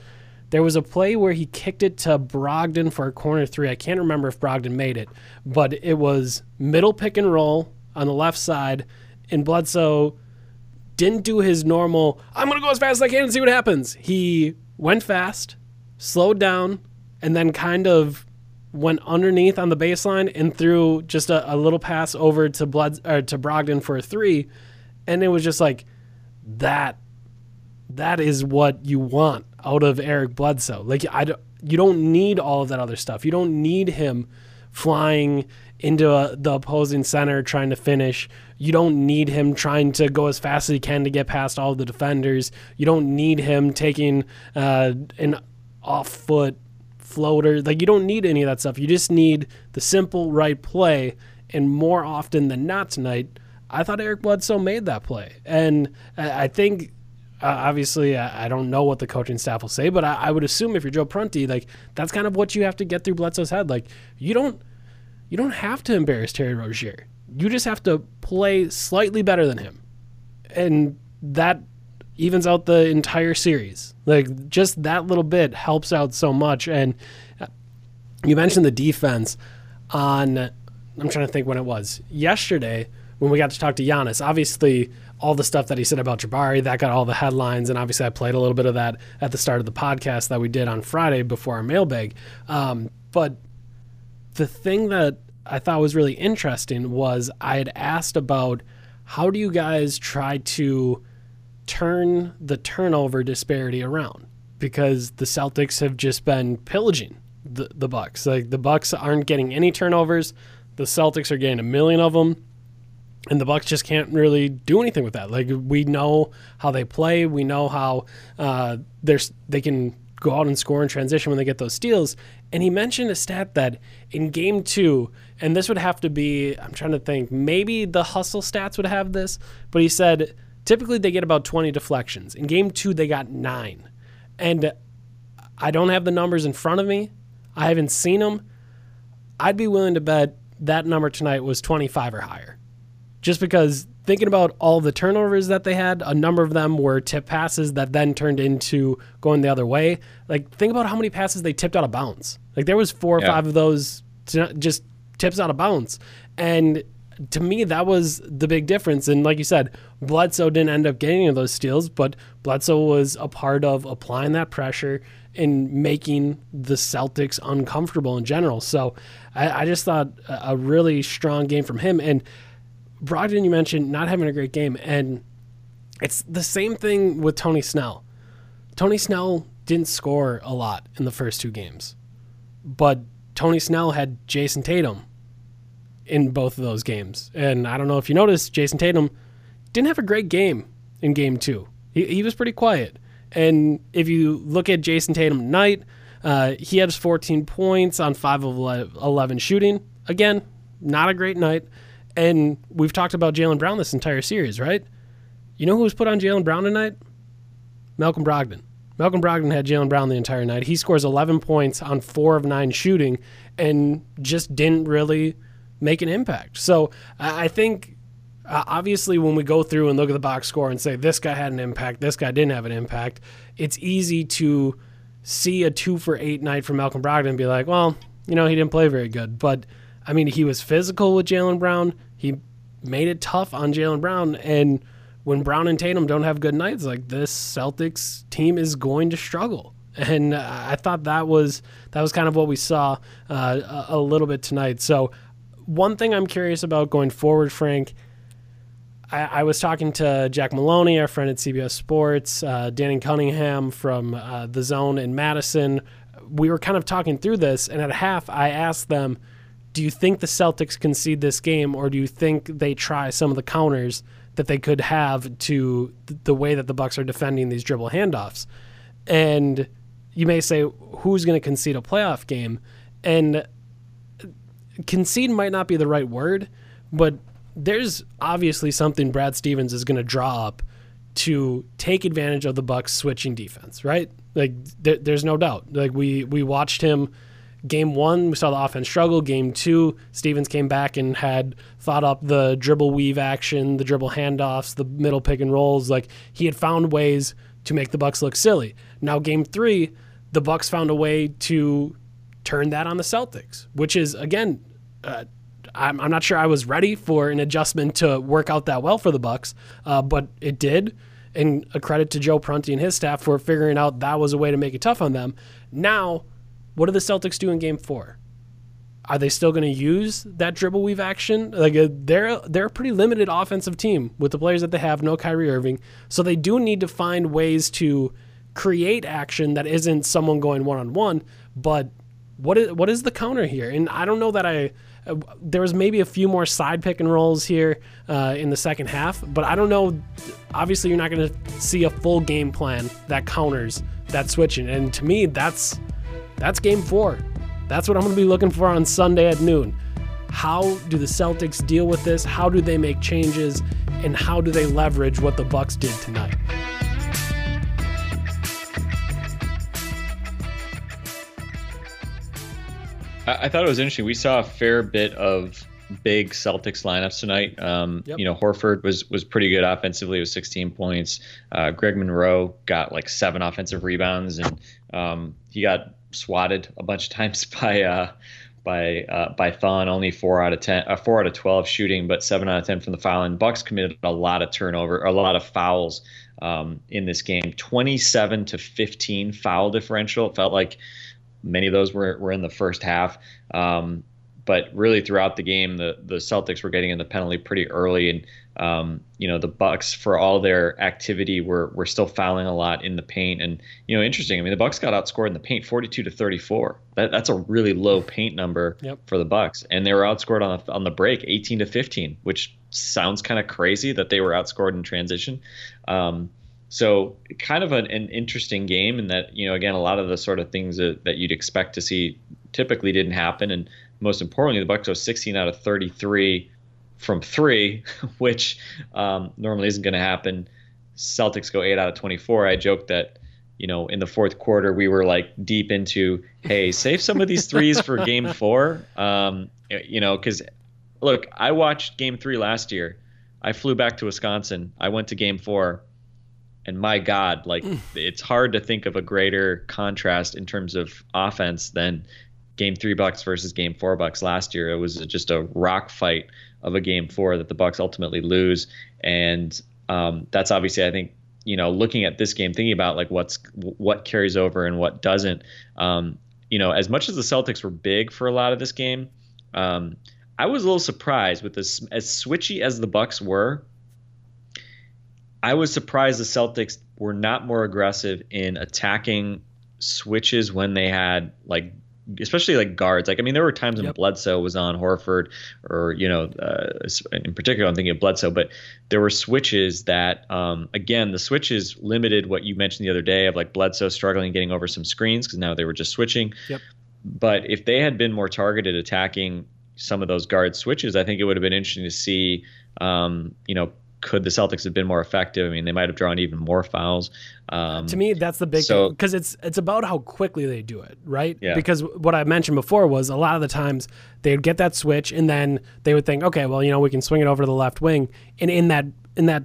Speaker 1: there was a play where he kicked it to Brogdon for a corner three. I can't remember if Brogdon made it, but it was middle pick and roll on the left side, and Bledsoe didn't do his normal, I'm going to go as fast as I can and see what happens. He went fast, slowed down, and then kind of went underneath on the baseline and threw just a, a little pass over to or to Brogdon for a three. And it was just like that that is what you want out of Eric Bledsoe. Like I don't, you don't need all of that other stuff. You don't need him flying into a, the opposing center trying to finish. You don't need him trying to go as fast as he can to get past all the defenders. You don't need him taking uh, an off foot floater. Like you don't need any of that stuff. You just need the simple right play. And more often than not tonight, I thought Eric Bledsoe made that play. And I think uh, obviously I, I don't know what the coaching staff will say, but I, I would assume if you're Joe Prunty, like that's kind of what you have to get through Bledsoe's head. Like you don't you don't have to embarrass Terry Rozier. You just have to play slightly better than him, and that evens out the entire series. Like just that little bit helps out so much. And you mentioned the defense on. I'm trying to think when it was yesterday when we got to talk to Giannis. Obviously, all the stuff that he said about Jabari that got all the headlines, and obviously I played a little bit of that at the start of the podcast that we did on Friday before our mailbag. Um, but the thing that I thought was really interesting was I had asked about how do you guys try to turn the turnover disparity around because the Celtics have just been pillaging the, the Bucks. Like the Bucks aren't getting any turnovers. The Celtics are getting a million of them. and the Bucks just can't really do anything with that. Like we know how they play, we know how uh, there's they can go out and score in transition when they get those steals. And he mentioned a stat that in game two, and this would have to be I'm trying to think, maybe the hustle stats would have this, but he said typically they get about 20 deflections. In game two, they got nine, and I don't have the numbers in front of me. I haven't seen them. I'd be willing to bet that number tonight was 25 or higher just because thinking about all the turnovers that they had, a number of them were tip passes that then turned into going the other way. Like think about how many passes they tipped out of bounds. Like there was four or
Speaker 2: Yeah.
Speaker 1: five of those to- just tips out of bounds, and to me that was the big difference. And like you said, Bledsoe didn't end up getting any of those steals, but Bledsoe was a part of applying that pressure and making the Celtics uncomfortable in general. So I, I just thought a really strong game from him and. Brogdon, you mentioned not having a great game, and it's the same thing with Tony Snell. Tony Snell didn't score a lot in the first two games, but Tony Snell had Jayson Tatum in both of those games. And I don't know if you noticed, Jayson Tatum didn't have a great game in game two. He, he was pretty quiet. And if you look at Jayson Tatum tonight, uh, he had 14 points on 5 of 11 shooting. Again, not a great night. And we've talked about Jaylen Brown this entire series, right? You know who was put on Jaylen Brown tonight? Malcolm Brogdon. Malcolm Brogdon had Jaylen Brown the entire night. He scores 11 points on four of nine shooting and just didn't really make an impact. So I think uh, obviously when we go through and look at the box score and say this guy had an impact, this guy didn't have an impact, it's easy to see a two for eight night from Malcolm Brogdon and be like, well, you know, he didn't play very good. But I mean, he was physical with Jaylen Brown. He made it tough on Jaylen Brown. And when Brown and Tatum don't have good nights, like this Celtics team is going to struggle. And uh, I thought that was that was kind of what we saw uh, a, little bit tonight. So one thing I'm curious about going forward, Frank. I, I was talking to Jack Maloney, our friend at CBS Sports, uh, Danny Cunningham from uh, The Zone in Madison. We were kind of talking through this, and at half, I asked them, "Do you think the Celtics concede this game, or do you think they try some of the counters that they could have to th- the way that the Bucks are defending these dribble handoffs?" And you may say, "Who's going to concede a playoff game?" And uh, concede might not be the right word, but there's obviously something Brad Stevens is going to draw up to take advantage of the Bucks switching defense, right? Like there, there's no doubt. Like we we watched him game 1, we saw the offense struggle. Game 2, Stevens came back and had thought up the dribble weave action, the dribble handoffs, the middle pick and rolls. Like he had found ways to make the Bucks look silly. Now game 3, the Bucks found a way to turn that on the Celtics, which is again uh, I'm, I'm not sure I was ready for an adjustment to work out that well for the Bucks, uh, but it did. And a credit to Joe Prunty and his staff for figuring out that was a way to make it tough on them. Now, what do the Celtics do in Game Four? Are they still going to use that dribble weave action? Like uh, they're they're a pretty limited offensive team with the players that they have. No Kyrie Irving, so they do need to find ways to create action that isn't someone going one on one. But what is what is the counter here? And I don't know that I. Uh, there was maybe a few more side pick and rolls here uh, in the second half, but I don't know. Obviously, you're not going to see a full game plan that counters that switching, and to me, that's that's game four. That's what I'm going to be looking for on Sunday at noon. How do the Celtics deal with this? How do they make changes? And how do they leverage what the Bucks did tonight?
Speaker 2: I, thought it was interesting. We saw a fair bit of big Celtics lineups tonight. Um,
Speaker 1: Yep.
Speaker 2: You know, Horford was was pretty good offensively with 16 points. Uh, Greg Monroe got like seven offensive rebounds, and um, he got swatted a bunch of times by uh, by uh, by Thon. Only four out of ten, uh, four out of 12 shooting, but seven out of 10 from the foul. And Bucks committed a lot of turnover, a lot of fouls um, in this game. 27 to 15 foul differential. It felt like many of those were, were in the first half. Um, but really throughout the game, the, the Celtics were getting in the penalty pretty early. And um, you know the Bucks for all their activity were were still fouling a lot in the paint. And you know, interesting. I mean, the Bucks got outscored in the paint, 42 to 34. That, that's a really low paint number
Speaker 1: Yep.
Speaker 2: for the Bucks, and they were outscored on the, on the break, 18 to 15, which sounds kind of crazy that they were outscored in transition. Um, so kind of an, an interesting game in that you know again a lot of the sort of things that, that you'd expect to see typically didn't happen and most importantly the bucks go 16 out of 33 from three which um, normally isn't going to happen. Celtics go 8 out of 24 i joked that you know in the fourth quarter we were like deep into hey save some of these threes for game four. Um, you know because look i watched game three last year. I flew back to wisconsin. I went to game four. And my god like it's hard to think of a greater contrast in terms of offense than game three bucks versus game four bucks last year it was just a rock fight of a game four that the bucks ultimately lose. And um, that's obviously i think you know looking at this game thinking about like what's what carries over and what doesn't um, you know as much as the celtics were big for a lot of this game um, i was a little surprised with this as switchy as the bucks were I was surprised the Celtics were not more aggressive in attacking switches when they had like especially like guards. Like I mean there were times when
Speaker 1: Yep.
Speaker 2: Bledsoe was on Horford or you know uh, in particular I'm thinking of Bledsoe, but there were switches that um, again the switches limited what you mentioned the other day of like Bledsoe struggling getting over some screens because now they were just switching.
Speaker 1: Yep.
Speaker 2: But if they had been more targeted attacking some of those guard switches, I think it would have been interesting to see um, you know could the Celtics have been more effective? I mean, they might have drawn even more fouls. Um,
Speaker 1: to me that's the big
Speaker 2: so-
Speaker 1: thing because it's it's about how quickly they do it right
Speaker 2: Yeah.
Speaker 1: because what i mentioned before was a lot of the times they would get that switch and then they would think okay well you know we can swing it over to the left wing and in that in that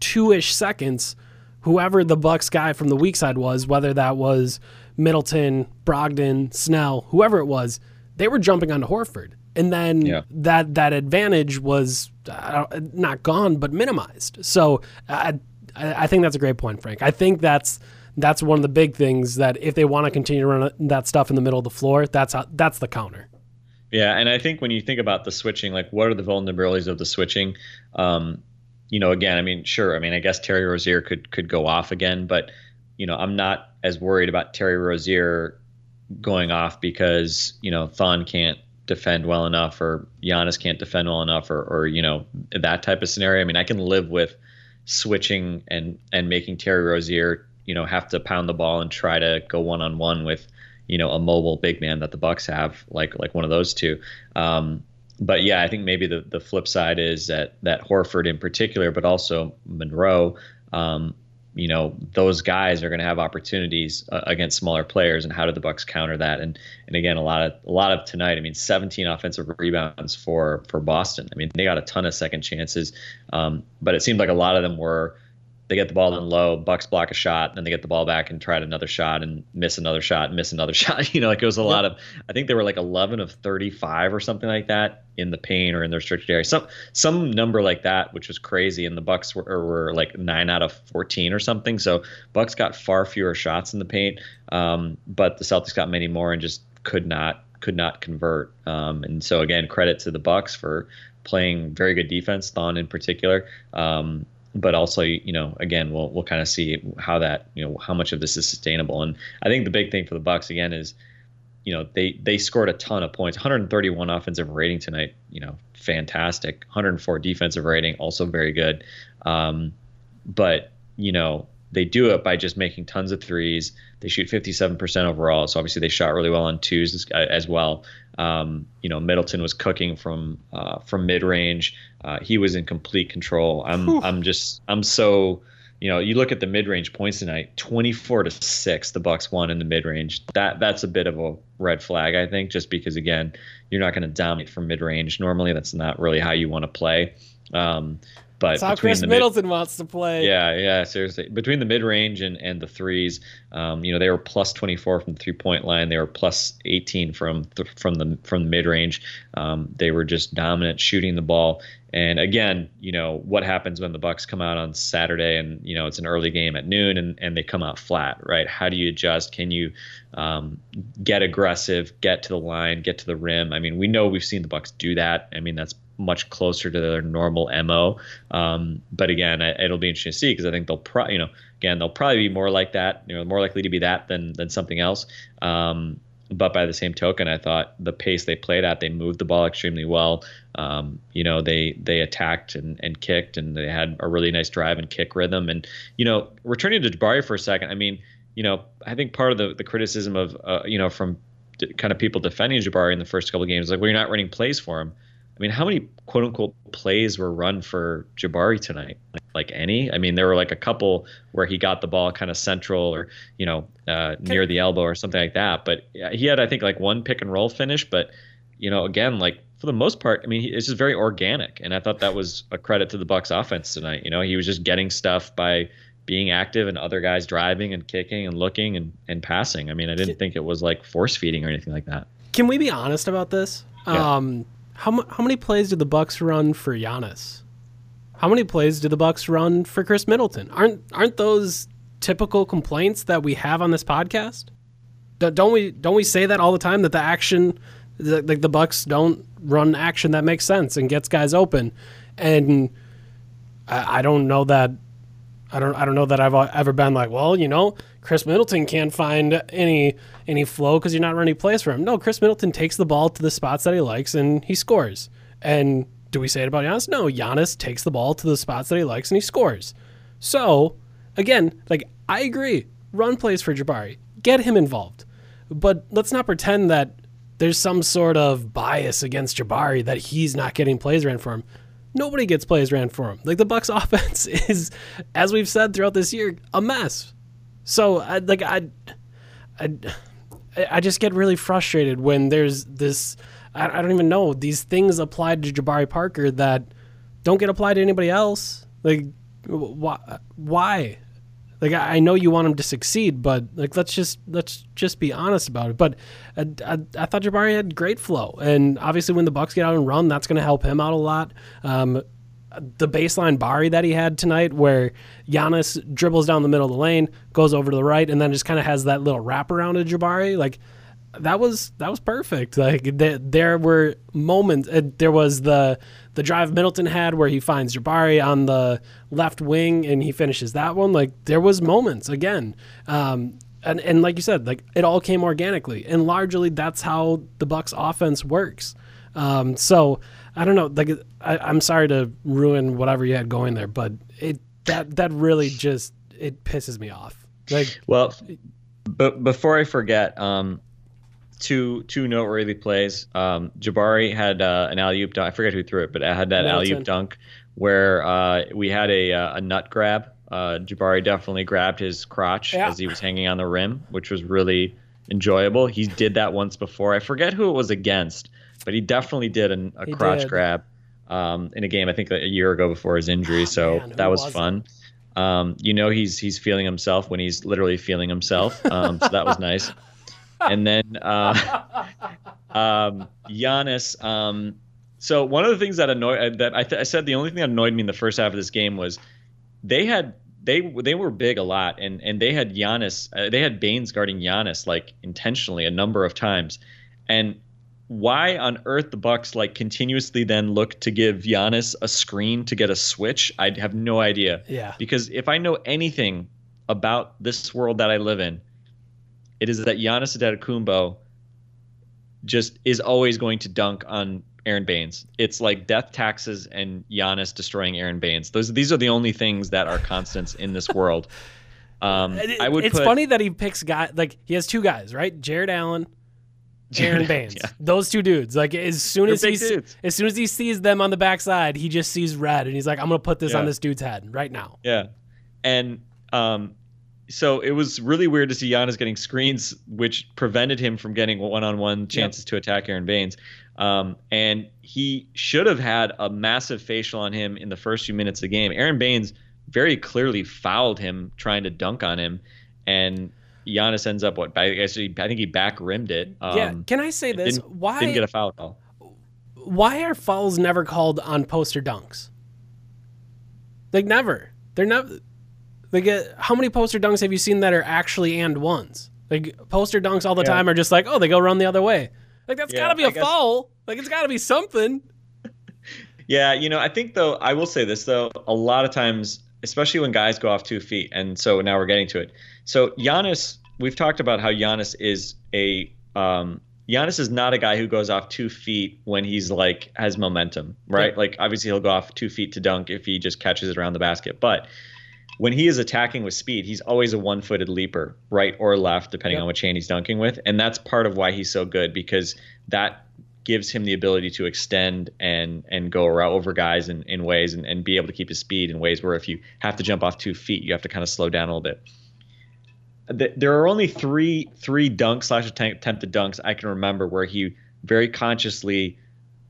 Speaker 1: two-ish seconds whoever the bucks guy from the weak side was whether that was middleton brogdon snell whoever it was they were jumping onto horford and then
Speaker 2: Yeah.
Speaker 1: that that advantage was uh, not gone but minimized so I, I think that's a great point, Frank. I think that's that's one of the big things that if they want to continue to run that stuff in the middle of the floor, that's how, that's the counter.
Speaker 2: Yeah, and I think when you think about the switching, like what are the vulnerabilities of the switching? Um, you know, again, I mean, sure, I mean, I guess Terry Rozier could could go off again, but you know, I'm not as worried about Terry Rozier going off because you know Thon can't defend well enough or Giannis can't defend well enough or or you know that type of scenario. I mean, I can live with switching and and making Terry Rozier you know have to pound the ball and try to go one on one with you know a mobile big man that the Bucks have like like one of those two. Um, but yeah, I think maybe the the flip side is that that Horford in particular, but also Monroe. Um, you know those guys are going to have opportunities uh, against smaller players, and how did the Bucks counter that? And and again, a lot of a lot of tonight. I mean, 17 offensive rebounds for for Boston. I mean, they got a ton of second chances, um, but it seemed like a lot of them were they get the ball in low, Bucks block a shot, then they get the ball back and try another shot and miss another shot, and miss another shot. You know, like it was a lot of. I think they were like 11 of 35 or something like that in the paint or in the restricted area. Some some number like that, which was crazy. And the Bucks were, were like nine out of 14 or something. So Bucks got far fewer shots in the paint, um, but the Celtics got many more and just could not could not convert. Um, and so again, credit to the Bucks for playing very good defense, Thon in particular. Um, but also, you know, again, we'll we'll kind of see how that, you know, how much of this is sustainable. And I think the big thing for the Bucks again is, you know, they they scored a ton of points, 131 offensive rating tonight. You know, fantastic. 104 defensive rating, also very good. Um, but you know, they do it by just making tons of threes. They shoot 57% overall, so obviously they shot really well on twos as, as well. Um, you know, Middleton was cooking from uh, from mid range. Uh, he was in complete control. I'm I'm just I'm so you know you look at the mid range points tonight, 24 to six. The Bucks won in the mid range. That that's a bit of a red flag, I think, just because again you're not going to dominate from mid range. Normally, that's not really how you want to play. Um, but
Speaker 1: That's how Khris
Speaker 2: the mid-
Speaker 1: Middleton wants to play.
Speaker 2: yeah, yeah, seriously. Between the mid range and, and the threes, um, you know, they were plus 24 from the three point line. They were plus 18 from th- from the from the mid range. Um, they were just dominant shooting the ball. And again, you know, what happens when the Bucks come out on Saturday and you know it's an early game at noon and, and they come out flat, right? How do you adjust? Can you um, get aggressive, get to the line, get to the rim? I mean, we know we've seen the Bucks do that. I mean, that's much closer to their normal mo. Um, but again, I, it'll be interesting to see because I think they'll probably, you know, again they'll probably be more like that, you know, more likely to be that than than something else. Um, but by the same token, I thought the pace they played at, they moved the ball extremely well. Um, you know, they they attacked and, and kicked, and they had a really nice drive and kick rhythm. And you know, returning to Jabari for a second, I mean, you know, I think part of the, the criticism of uh, you know from kind of people defending Jabari in the first couple of games, like, well, you're not running plays for him. I mean, how many quote unquote plays were run for Jabari tonight? Like, like any? I mean, there were like a couple where he got the ball kind of central or, you know, uh, near the elbow or something like that. But he had, I think, like one pick and roll finish. But, you know, again, like for the most part, I mean, it's just very organic. And I thought that was a credit to the Bucks offense tonight. You know, he was just getting stuff by being active and other guys driving and kicking and looking and, and passing. I mean, I didn't think it was like force feeding or anything like that.
Speaker 1: Can we be honest about this?
Speaker 2: Yeah.
Speaker 1: Um, how how many plays did the Bucks run for Giannis? How many plays did the Bucks run for Khris Middleton? Aren't aren't those typical complaints that we have on this podcast? Do- Don't we don't we say that all the time that the action, the, like the Bucks don't run action that makes sense and gets guys open, and I, I don't know that I don't I don't know that I've ever been like, well, you know, Khris Middleton can't find any any flow because you're not running plays for him. No, Khris Middleton takes the ball to the spots that he likes and he scores. And do we say it about Giannis? No, Giannis takes the ball to the spots that he likes and he scores. So again, like I agree, run plays for Jabari, get him involved, but let's not pretend that there's some sort of bias against Jabari that he's not getting plays ran for him. Nobody gets plays ran for him. Like the Bucks offense is, as we've said throughout this year, a mess. So I like I, I, I just get really frustrated when there's this. I, I don't even know these things applied to Jabari Parker that don't get applied to anybody else. Like why? Why? Like I I know you want him to succeed, but like let's just let's just be honest about it. But I, I, I thought Jabari had great flow, and obviously when the Bucks get out and run, that's going to help him out a lot. Um, the baseline Bari that he had tonight, where Giannis dribbles down the middle of the lane, goes over to the right, and then just kind of has that little wrap around to Jabari, like that was that was perfect. Like th- there were moments. Uh, there was the the drive Middleton had where he finds Jabari on the left wing and he finishes that one. Like there was moments again. Um, and, and like you said, like it all came organically, and largely that's how the Bucks offense works. Um, so I don't know. Like I, I'm sorry to ruin whatever you had going there, but it that that really just it pisses me off. Like
Speaker 2: Well, but before I forget, um, two two noteworthy plays. Um, Jabari had uh, an alley oop dunk. I forget who threw it, but I had that alley oop dunk where uh, we had a uh, a nut grab. Uh, Jabari definitely grabbed his crotch
Speaker 1: Yeah.
Speaker 2: as he was hanging on the rim, which was really enjoyable. He did that once before. I forget who it was against, but he definitely did an, a
Speaker 1: He
Speaker 2: crotch
Speaker 1: did.
Speaker 2: grab um, in a game I think a year ago before his injury. so
Speaker 1: Oh, man,
Speaker 2: that was
Speaker 1: was
Speaker 2: fun. Um, you know he's he's feeling himself when he's literally feeling himself. Um, so that was nice. And then uh, um, Giannis. Um, so one of the things that annoyed that I, th- I said the only thing that annoyed me in the first half of this game was they had they they were big a lot and and they had Giannis uh, they had Baynes guarding Giannis like intentionally a number of times and why on earth the Bucks like continuously then look to give Giannis a screen to get a switch I have no idea
Speaker 1: Yeah.
Speaker 2: because if I know anything about this world that I live in it is that Giannis Antetokounmpo just is always going to dunk on Aron Baynes. It's like death taxes and Giannis destroying Aron Baynes. Those these are the only things that are constants in this world. Um,
Speaker 1: It-
Speaker 2: I would
Speaker 1: it's
Speaker 2: put,
Speaker 1: funny that he picks guy like he has two guys, right? Jarrett Allen,
Speaker 2: Aron
Speaker 1: Baynes.
Speaker 2: yeah.
Speaker 1: Those two dudes. Like as soon
Speaker 2: They're
Speaker 1: as he
Speaker 2: dudes.
Speaker 1: as soon as he sees them on the backside, he just sees red and he's like, I'm gonna put this on this dude's head right now.
Speaker 2: Yeah, and um, so it was really weird to see Giannis getting screens, which prevented him from getting one-on-one chances to attack Aron Baynes. Um, and he should have had a massive facial on him in the first few minutes of the game. Aron Baynes very clearly fouled him trying to dunk on him, and Giannis ends up what? I guess he, I think he back rimmed it. Um,
Speaker 1: yeah. Can I say this?
Speaker 2: didn't,
Speaker 1: why
Speaker 2: didn't get a foul call?
Speaker 1: why are fouls never called on poster dunks? Like never. They're never. Like uh, how many poster dunks have you seen that are actually and ones? Like poster dunks all the
Speaker 2: Yeah.
Speaker 1: time are just like, oh, they go run the other way. Like that's
Speaker 2: Yeah,
Speaker 1: got to be a
Speaker 2: guess-
Speaker 1: foul. Like it's got to be something.
Speaker 2: Yeah, you know, I think though I will say this though, a lot of times, especially when guys go off two feet, and so now we're getting to it. So Giannis, we've talked about how Giannis is a um, Giannis is not a guy who goes off two feet when he's like has momentum, right?
Speaker 1: Yeah.
Speaker 2: Like obviously he'll go off two feet to dunk if he just catches it around the basket, but when he is attacking with speed, he's always a one-footed leaper, right or left, depending
Speaker 1: Yep.
Speaker 2: on which hand he's dunking with, and that's part of why he's so good because that gives him the ability to extend and and go around over guys in, in ways and, and be able to keep his speed in ways where if you have to jump off two feet, you have to kind of slow down a little bit. Th- There are only three three dunks slash attempt- attempted dunks I can remember where he very consciously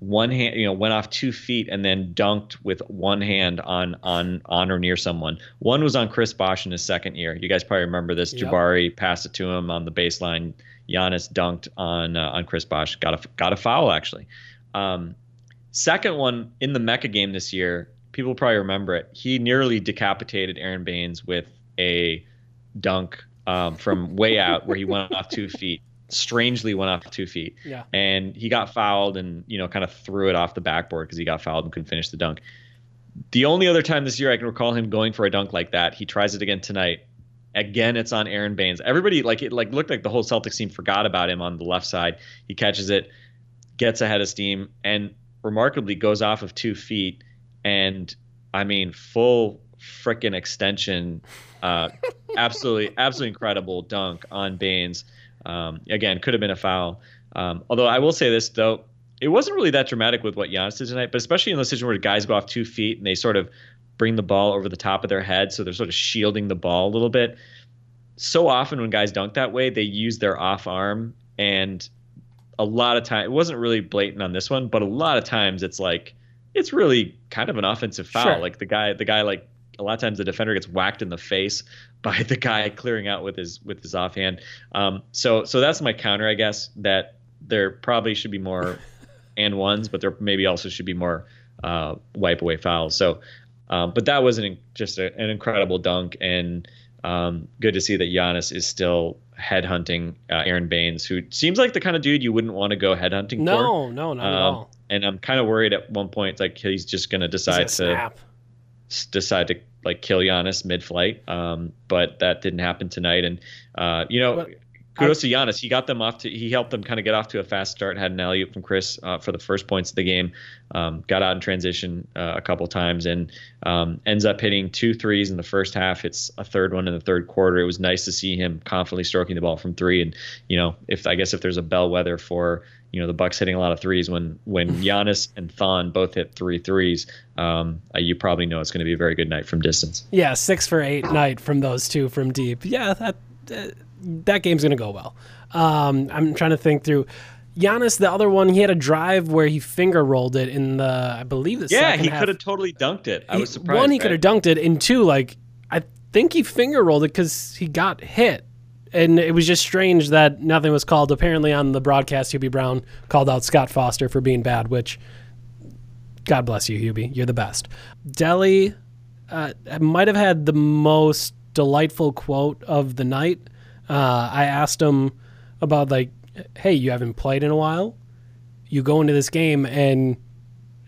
Speaker 2: one hand you know went off two feet and then dunked with one hand on on on or near someone. One was on Chris Bosh in his second year. You guys probably remember this.
Speaker 1: Yep.
Speaker 2: Jabari passed it to him on the baseline. Giannis dunked on uh, on Chris Bosh. Got a got a foul actually. Um, second one in the Mecca game this year. People probably remember it. He nearly decapitated Aron Baynes with a dunk um, from way out where he went off two feet. Strangely went off two feet
Speaker 1: Yeah.
Speaker 2: and he got fouled and you know kind of threw it off the backboard because he got fouled and couldn't finish the dunk. The only other time this year I can recall him going for a dunk like that, he tries it again tonight. Again, it's on Aron Baynes. Everybody like it like looked like the whole Celtics team forgot about him on the left side. He catches it, gets ahead of steam, and remarkably goes off of two feet. And I mean, full frickin' extension. Uh, absolutely, absolutely incredible dunk on Baynes. Um, again, could have been a foul. Um, although I will say this though, it wasn't really that dramatic with what Giannis did tonight, but especially in the situations where guys go off two feet and they sort of bring the ball over the top of their head, so they're sort of shielding the ball a little bit. So often when guys dunk that way, they use their off arm, and a lot of time it wasn't really blatant on this one, but a lot of times it's like it's really kind of an offensive foul.
Speaker 1: Sure.
Speaker 2: Like the guy, the guy like a lot of times the defender gets whacked in the face by the guy clearing out with his with his offhand. Um, so so that's my counter, I guess. That there probably should be more and ones, but there maybe also should be more uh, wipe away fouls. So, um, but that was an, just a, an incredible dunk, and um, good to see that Giannis is still headhunting uh, Aron Baynes, who seems like the kind of dude you wouldn't want to go headhunting for.
Speaker 1: No, no, not at
Speaker 2: Um,
Speaker 1: all.
Speaker 2: And I'm kind of worried at one point, like he's just going to decide to
Speaker 1: snap.
Speaker 2: Decide to like kill Giannis mid-flight. Um, but that didn't happen tonight. And uh, you know,
Speaker 1: But
Speaker 2: kudos to Giannis. He got them off to. He helped them kind of get off to a fast start. Had an alley oop from Khris uh, for the first points of the game. Um, got out in transition uh, a couple times and um, ends up hitting two threes in the first half. It's a third one in the third quarter. It was nice to see him confidently stroking the ball from three. And you know, if I guess if there's a bellwether for you know the Bucks hitting a lot of threes when when Giannis and Thon both hit three threes, um, uh, you probably know it's going to be a very good night from distance.
Speaker 1: Yeah, six for eight night from those two from deep. Yeah, that uh, that game's gonna go well. Um, I'm trying to think through. Giannis, the other one, he had a drive where he finger rolled it in the, I believe the
Speaker 2: Yeah, he could have totally dunked it. I
Speaker 1: He-
Speaker 2: was surprised.
Speaker 1: One, he
Speaker 2: right?
Speaker 1: could have dunked it, and two, like I think he finger rolled it because he got hit, and it was just strange that nothing was called. Apparently, on the broadcast, Hubie Brown called out Scott Foster for being bad, which God bless you, Hubie, you're the best. Delly uh, might have had the most delightful quote of the night. Uh, I asked him about like, hey, you haven't played in a while. You go into this game and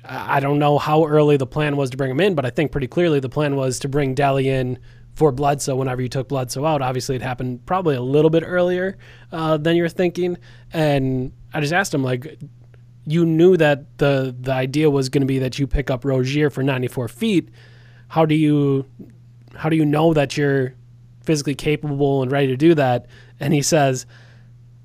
Speaker 1: I I don't know how early the plan was to bring him in, but I think pretty clearly the plan was to bring Delly in for Bledsoe whenever you took Bledsoe out. Obviously, it happened probably a little bit earlier uh, than you're thinking. And I just asked him, like, you knew that the the idea was going to be that you pick up Rozier for 94 feet. How do you how do you know that you're physically capable and ready to do that? And he says,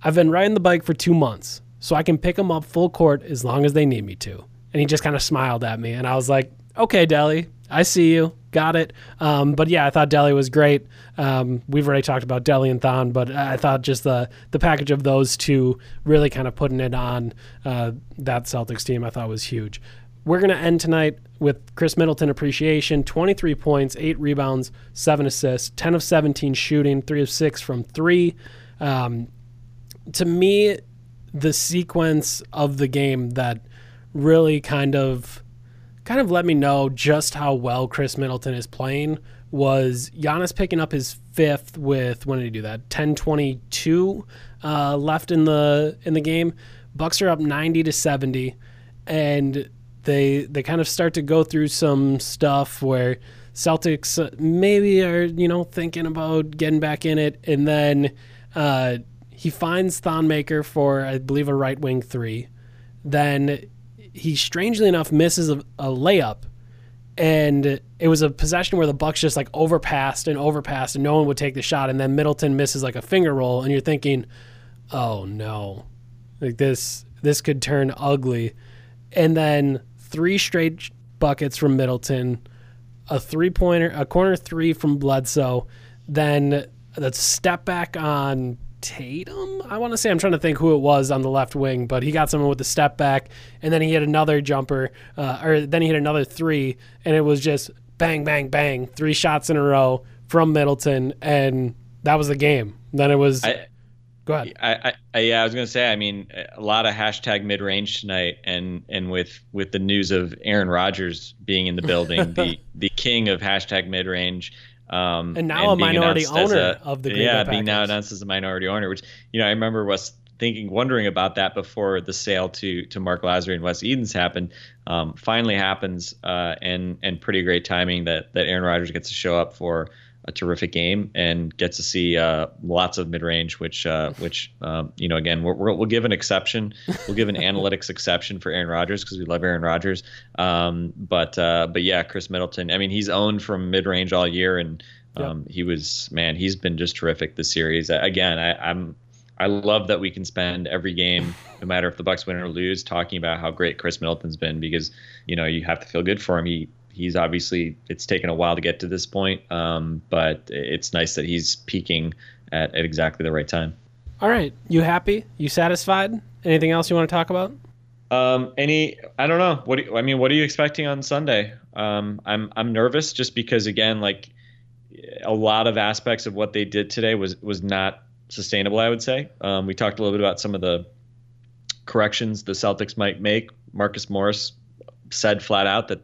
Speaker 1: I've been riding the bike for two months, so I can pick them up full court as long as they need me to. And he just kind of smiled at me, and I was like, okay, Delly, I see you. Got it. Um, but yeah, I thought Delly was great. Um, we've already talked about Delly and Thon, but I thought just the the package of those two really kind of putting it on uh, that Celtics team, I thought was huge. We're to end tonight with Khris Middleton appreciation 23 points, 8 rebounds, 7 assists, 10 of 17 shooting, 3 of 6 from 3. Um, to me, the sequence of the game that really kind of kind of let me know just how well Khris Middleton is playing was Giannis picking up his fifth with when did he do that? 10-22 uh, left in the in the game. Bucks are up 90 to 70 and they they kind of start to go through some stuff where Celtics uh, maybe are you know thinking about getting back in it, and then uh, he finds Thon Maker for I believe a right wing three. Then he strangely enough misses a, a layup, and it was a possession where the Bucks just like overpassed and overpassed, and no one would take the shot, and then Middleton misses like a finger roll, and you're thinking, oh no, like this this could turn ugly, and then three straight buckets from Middleton, a three pointer, a corner three from Bledsoe, then the step back on Tatum. I want to say I'm trying to think who it was on the left wing, but he got someone with the step back, and then he hit another jumper, uh, or then he hit another three, and it was just bang, bang, bang, three shots in a row from Middleton, and that was the game. Then it was.
Speaker 2: I,
Speaker 1: go ahead.
Speaker 2: I, I, I, yeah, I was gonna say. I mean, a lot of hashtag mid range tonight, and and with with the news of Aaron Rodgers being in the building, the the king of hashtag mid range. Um,
Speaker 1: And now a minority owner
Speaker 2: a-
Speaker 1: of the Green
Speaker 2: yeah,
Speaker 1: Bay
Speaker 2: being now announced as a minority owner, which you know I remember was thinking, wondering about that before the sale to to Marc Lasry and Wes Edens happened. Um, finally happens, uh, and and pretty great timing that that Aaron Rodgers gets to show up for a terrific game and gets to see uh, lots of mid range, which uh, which um, you know again we're, we're, we'll give an exception, we'll give an analytics exception for Aaron Rodgers because we love Aaron Rodgers. Um, but uh, but yeah, Khris Middleton. I mean, he's owned from mid range all year, and um, he was man, he's been just terrific this series. Again, I, I'm I love that we can spend every game, no matter if the Bucks win or lose, talking about how great Khris Middleton's been because you know you have to feel good for him. He he's obviously it's taken a while to get to this point, um, but it's nice that he's peaking at, at exactly the right time.
Speaker 1: All right, you happy? You satisfied? Anything else you want to talk about?
Speaker 2: Um, any I don't know. What do you, I mean? What are you expecting on Sunday? Um, I'm I'm nervous just because again, like a lot of aspects of what they did today was was not sustainable. I would say. Um, we talked a little bit about some of the corrections the Celtics might make. Marcus Morris said flat out that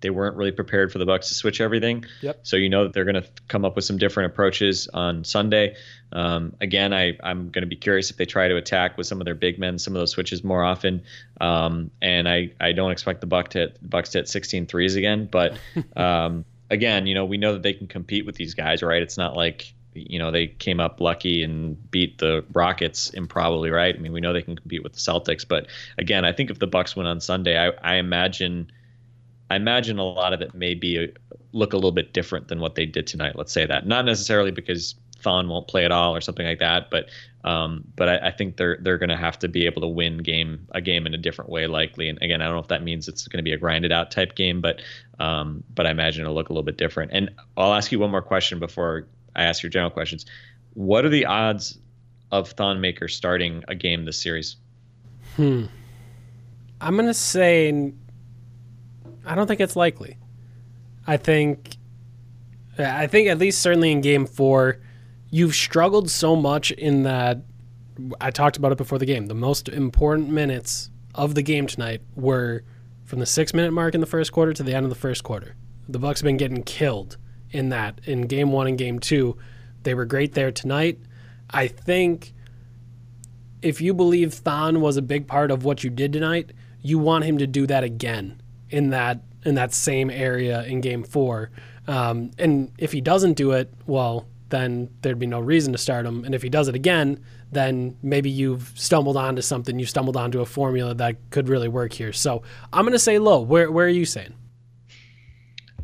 Speaker 2: they weren't really prepared for the Bucks to switch everything.
Speaker 1: Yep.
Speaker 2: So you know that they're going to come up with some different approaches on Sunday. Um, again, I, I'm going to be curious if they try to attack with some of their big men, some of those switches more often. Um, and I, I don't expect the Buck to hit, Bucks to hit 16 threes again. But um, again, you know, we know that they can compete with these guys, right? It's not like you know they came up lucky and beat the Rockets improbably, right? I mean, we know they can compete with the Celtics, but again, I think if the Bucks win on Sunday, I, I imagine. I imagine a lot of it may be look a little bit different than what they did tonight. Let's say that, not necessarily because Thon won't play at all or something like that, but um, but I, I think they're they're going to have to be able to win game a game in a different way, likely. And again, I don't know if that means it's going to be a grinded out type game, but um, but I imagine it'll look a little bit different. And I'll ask you one more question before I ask your general questions. What are the odds of Thon Maker starting a game this series? Hmm.
Speaker 1: I'm gonna say I don't think it's likely. I think I think at least certainly in game four, you've struggled so much in that I talked about it before the game. The most important minutes of the game tonight were from the six minute mark in the first quarter to the end of the first quarter. The Bucks have been getting killed in that in game one and game two. They were great there tonight. I think if you believe Thon was a big part of what you did tonight, you want him to do that again in that in that same area in Game Four. Um, and if he doesn't do it, well, then there'd be no reason to start him. And if he does it again, then maybe you've stumbled onto something. You stumbled onto a formula that could really work here. So I'm going to say low. Where where are you saying?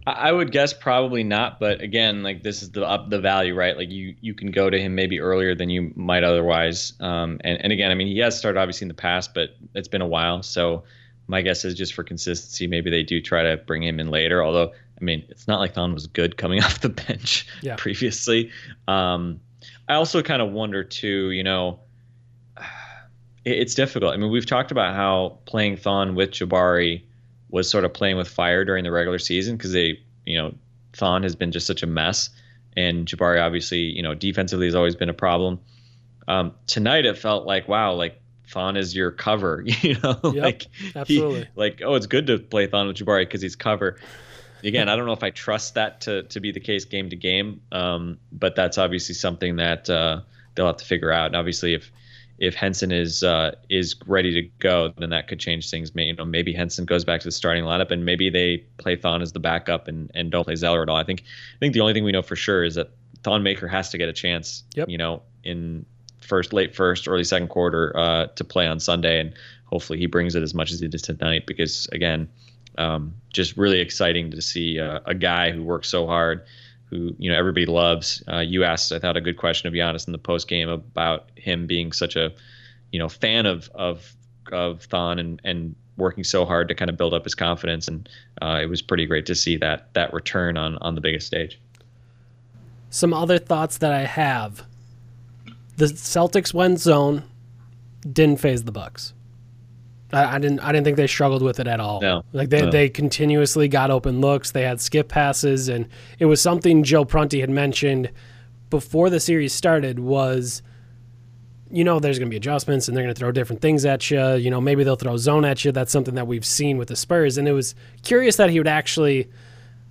Speaker 2: I would guess probably not, but again, like this is the up the value, right? Like you you can go to him maybe earlier than you might otherwise. Um, and and again, I mean, he has started obviously in the past, but it's been a while. So my guess is just for consistency, maybe they do try to bring him in later. Although, I mean, it's not like Thon was good coming off the bench
Speaker 1: Yeah.
Speaker 2: previously. Um, I also kind of wonder too, you know, it- it's difficult. I mean, we've talked about how playing Thon with Jabari was sort of playing with fire during the regular season because they, you know, Thon has been just such a mess, and Jabari obviously, you know, defensively has always been a problem. Um, tonight it felt like wow, like Thon is your cover, you know,
Speaker 1: Yep,
Speaker 2: like he- like oh, it's good to play Thon with Jabari because he's cover. Again, I don't know if I trust that to to be the case game to game, um, but that's obviously something that uh, they'll have to figure out. And obviously, if if Henson is uh, is ready to go, then that could change things. May- You know, maybe Henson goes back to the starting lineup, and maybe they play Thon as the backup and, and don't play Zeller at all. I think I think the only thing we know for sure is that Thon Maker has to get a chance.
Speaker 1: Yep.
Speaker 2: You know, in first, late first, early second quarter uh, to play on Sunday, and hopefully he brings it as much as he did tonight. Because again, um, just really exciting to see uh, a guy who works so hard, who you know everybody loves. Uh, you asked, I thought, a good question of Giannis in the post game about him being such a you know fan of of of Thon and and working so hard to kind of build up his confidence, and uh, it was pretty great to see that that return on on the biggest stage.
Speaker 1: Some other thoughts that I have. The Celtics went zone, didn't phase the Bucks. I, I didn't. I didn't think they struggled with it at all.
Speaker 2: No,
Speaker 1: like they
Speaker 2: no.
Speaker 1: they continuously got open looks. They had skip passes, and it was something Joe Prunty had mentioned before the series started. Was you know there's going to be adjustments, and they're going to throw different things at you. You know maybe they'll throw zone at you. That's something that we've seen with the Spurs, and it was curious that he would actually.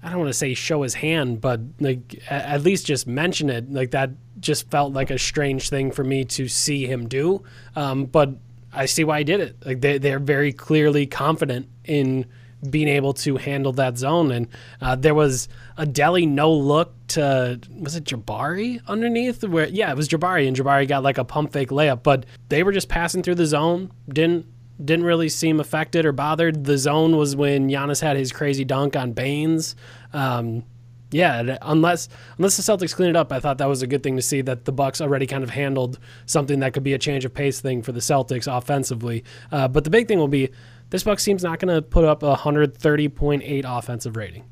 Speaker 1: I don't want to say show his hand, but like at least just mention it. Like that just felt like a strange thing for me to see him do. Um, but I see why he did it. Like they they're very clearly confident in being able to handle that zone. And uh, there was a Delly no look to was it Jabari underneath where yeah it was Jabari and Jabari got like a pump fake layup, but they were just passing through the zone. Didn't didn't really seem affected or bothered. The zone was when Giannis had his crazy dunk on Baynes. Um, yeah, unless unless the Celtics clean it up, I thought that was a good thing to see that the Bucks already kind of handled something that could be a change of pace thing for the Celtics offensively. Uh, but the big thing will be this Bucks team's not going to put up a 130.8 offensive rating.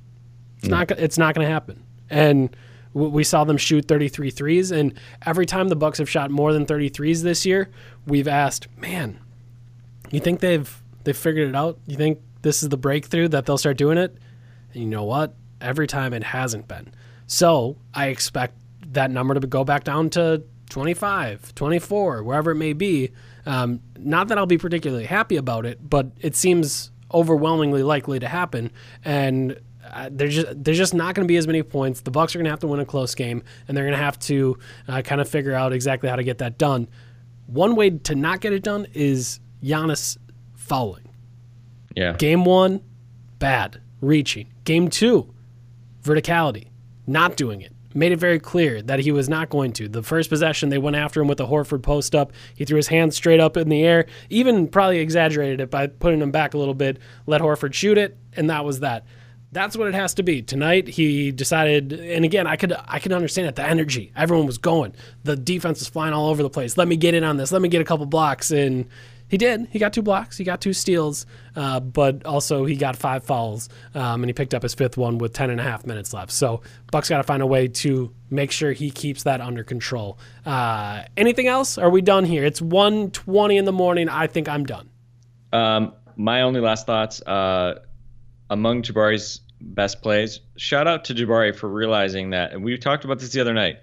Speaker 1: It's not. It's not going to happen. And we saw them shoot 33 threes, and every time the Bucks have shot more than 33s this year, we've asked, man, you think they've they've figured it out? You think this is the breakthrough that they'll start doing it? And you know what? Every time it hasn't been. So I expect that number to go back down to 25, 24, wherever it may be. Um, not that I'll be particularly happy about it, but it seems overwhelmingly likely to happen. And uh, there's just there's just not going to be as many points. The Bucks are going to have to win a close game, and they're going to have to uh, kind of figure out exactly how to get that done. One way to not get it done is Giannis fouling.
Speaker 2: Yeah.
Speaker 1: Game one, bad, reaching. Game two, verticality, not doing it. Made it very clear that he was not going to. The first possession, they went after him with a Horford post up. He threw his hands straight up in the air, even probably exaggerated it by putting him back a little bit, let Horford shoot it, and that was that. That's what it has to be. Tonight he decided and again I could I could understand it, the energy. Everyone was going. The defense was flying all over the place. Let me get in on this. Let me get a couple blocks and he did. He got two blocks. He got two steals, uh, but also he got five fouls, um, and he picked up his fifth one with 10 and a half minutes left. So Buck's got to find a way to make sure he keeps that under control. Uh, anything else? Are we done here? It's 1.20 in the morning. I think I'm done.
Speaker 2: Um, my only last thoughts uh, among Jabari's best plays. Shout out to Jabari for realizing that, and we talked about this the other night.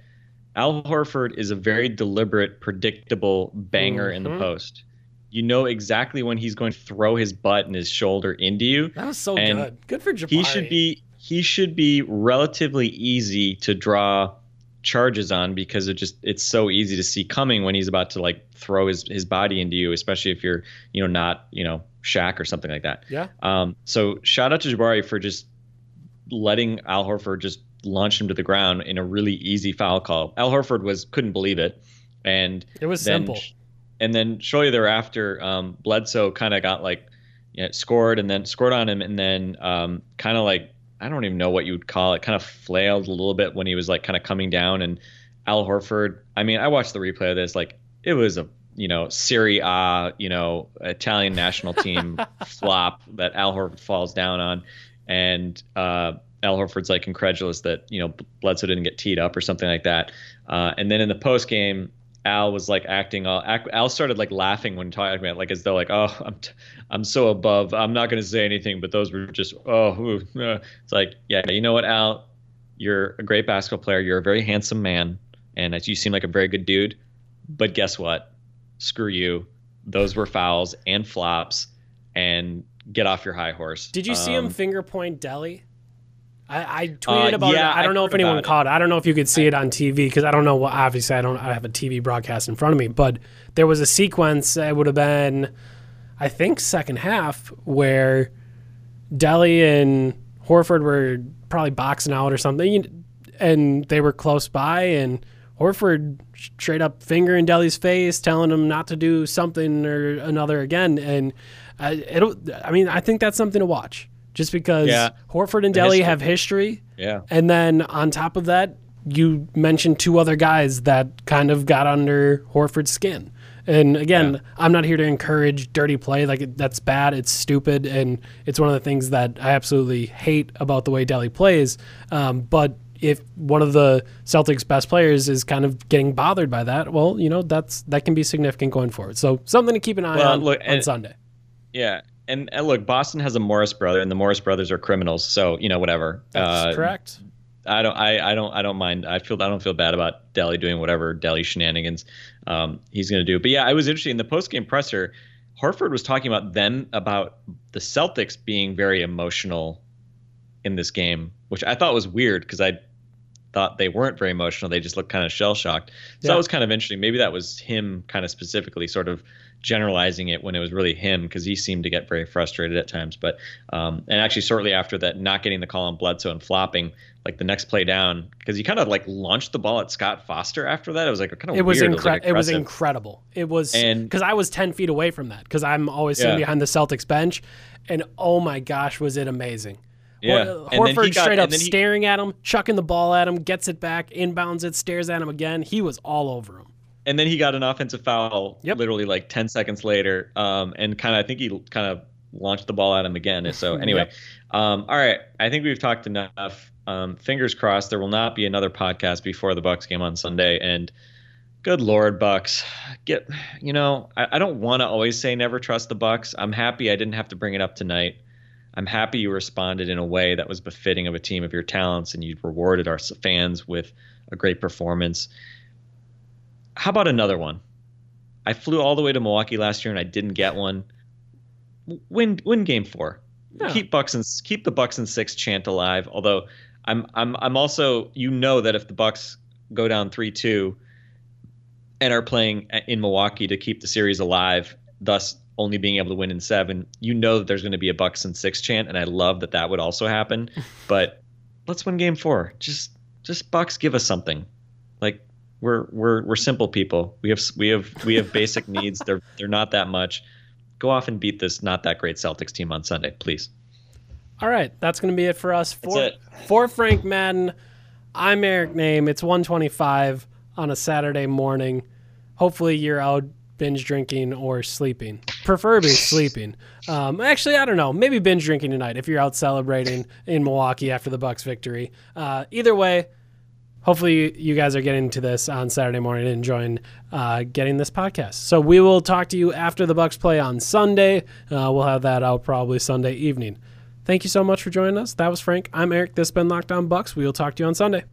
Speaker 2: Al Horford is a very deliberate, predictable banger in the post. You know exactly when he's going to throw his butt and his shoulder into you.
Speaker 1: That was so
Speaker 2: And
Speaker 1: good. Good for Jabari.
Speaker 2: He should be he should be relatively easy to draw charges on because it just it's so easy to see coming when he's about to like throw his his body into you, especially if you're you know not you know Shaq or something like that.
Speaker 1: Yeah.
Speaker 2: Um. So shout out to Jabari for just letting Al Horford just launch him to the ground in a really easy foul call. Al Horford was couldn't believe it, and
Speaker 1: It was
Speaker 2: then-
Speaker 1: simple.
Speaker 2: And then shortly thereafter, um, Bledsoe kind of got like, you know, scored and then scored on him, and then um, kind of like I don't even know what you would call it, kind of flailed a little bit when he was like kind of coming down. And Al Horford, I mean, I watched the replay of this, like it was a you know Serie A, you know, Italian national team flop that Al Horford falls down on, and uh, Al Horford's like incredulous that you know Bledsoe didn't get teed up or something like that. Uh, and then in the post game, Al was like acting all. Al Al started like laughing when talking about like as though like oh I'm t- I'm so above. I'm not going to say anything, but those were just oh ooh, uh. it's like yeah you know what Al, you're a great basketball player. You're a very handsome man, and as you seem like a very good dude. But guess what? Screw you. Those were fouls and flops, and get off your high horse.
Speaker 1: Did you see him
Speaker 2: Um,
Speaker 1: finger point Delly? I, I tweeted
Speaker 2: Uh,
Speaker 1: about
Speaker 2: yeah,
Speaker 1: it. I don't
Speaker 2: I
Speaker 1: know if anyone
Speaker 2: about it.
Speaker 1: caught it. I don't know if you could see it on TV because I don't know what. Obviously, I don't. I have a TV broadcast in front of me, but there was a sequence. It would have been, I think, second half where Delly and Horford were probably boxing out or something, and they were close by, and Horford straight up fingering Delly's face, telling him not to do something or another again, and uh, it'll. I mean, I think that's something to watch, just because
Speaker 2: Yeah.
Speaker 1: Horford and
Speaker 2: The
Speaker 1: Delly
Speaker 2: history.
Speaker 1: have history,
Speaker 2: Yeah.
Speaker 1: and then on top of that, you mentioned two other guys that kind of got under Horford's skin. And again, I'm not here to encourage dirty play. Like that's bad. It's stupid, and it's one of the things that I absolutely hate about the way Delly plays. Um, but if one of the Celtics' best players is kind of getting bothered by that, well, you know that's that can be significant going forward. So something to keep an eye
Speaker 2: Well,
Speaker 1: on
Speaker 2: look,
Speaker 1: on Sunday.
Speaker 2: Yeah. And, and look, Boston has a Morris brother, and the Morris brothers are criminals. So you know, whatever.
Speaker 1: That's
Speaker 2: Uh,
Speaker 1: correct.
Speaker 2: I don't. I, I don't. I don't mind. I feel. I don't feel bad about Delly doing whatever Delly shenanigans um, he's going to do. But yeah, I was interested in the post game presser. Horford was talking about them about the Celtics being very emotional in this game, which I thought was weird because I thought they weren't very emotional. They just looked kind of shell shocked. So
Speaker 1: Yeah.
Speaker 2: that was kind of interesting. Maybe that was him kind of specifically sort of generalizing it when it was really him because he seemed to get very frustrated at times. But um, and actually shortly after that, not getting the call on Bledsoe and flopping like the next play down because he kind of like launched the ball at Scott Foster after that. It was like kind of
Speaker 1: It was
Speaker 2: weird.
Speaker 1: incredible. It was
Speaker 2: aggressive.
Speaker 1: incredible. It was because I was ten feet away from that because I'm always sitting
Speaker 2: Yeah.
Speaker 1: behind the Celtics bench, and oh my gosh, was it amazing!
Speaker 2: Yeah.
Speaker 1: Hor-
Speaker 2: And then he
Speaker 1: Horford
Speaker 2: got-
Speaker 1: straight up
Speaker 2: he-
Speaker 1: staring at him, chucking the ball at him, gets it back, inbounds it, stares at him again. He was all over him.
Speaker 2: And then he got an offensive foul
Speaker 1: Yep.
Speaker 2: literally like 10 seconds later um, and kind of i think he kind of launched the ball at him again. So anyway um, all right. I think we've talked enough. Um, fingers crossed there will not be another podcast before the bucks game on sunday. And good lord bucks get you know i, I don't want to always say never trust the bucks i'm happy i didn't have to bring it up tonight. I'm happy you responded in a way that was befitting of a team of your talents and you rewarded our fans with a great performance how about another one? I flew all the way to Milwaukee last year and I didn't get one. Win win game four.
Speaker 1: Yeah.
Speaker 2: Keep Bucks and keep the Bucks and six chant alive. Although I'm I'm I'm also you know that if the Bucks go down three two and are playing in Milwaukee to keep the series alive, thus only being able to win in seven, you know that there's going to be a Bucks and six chant, and I love that that would also happen. but let's win game four. Just just Bucks give us something. We're we're we're simple people. We have we have we have basic needs. They're they're not that much. Go off and beat this not that great Celtics team on Sunday, please.
Speaker 1: All right, that's going to be it for us. For,
Speaker 2: it.
Speaker 1: for Frank Madden, I'm Eric Nehm. It's 125 on a Saturday morning. Hopefully, you're out binge drinking or sleeping, preferably sleeping. Um, actually, I don't know. Maybe binge drinking tonight if you're out celebrating in Milwaukee after the Bucks victory. Uh, either way, hopefully you guys are getting to this on Saturday morning and enjoying uh, getting this podcast. So we will talk to you after the Bucks play on Sunday. Uh, we'll have that out probably Sunday evening. Thank you so much for joining us. That was Frank. I'm Eric. This has been Locked On Bucks. We will talk to you on Sunday.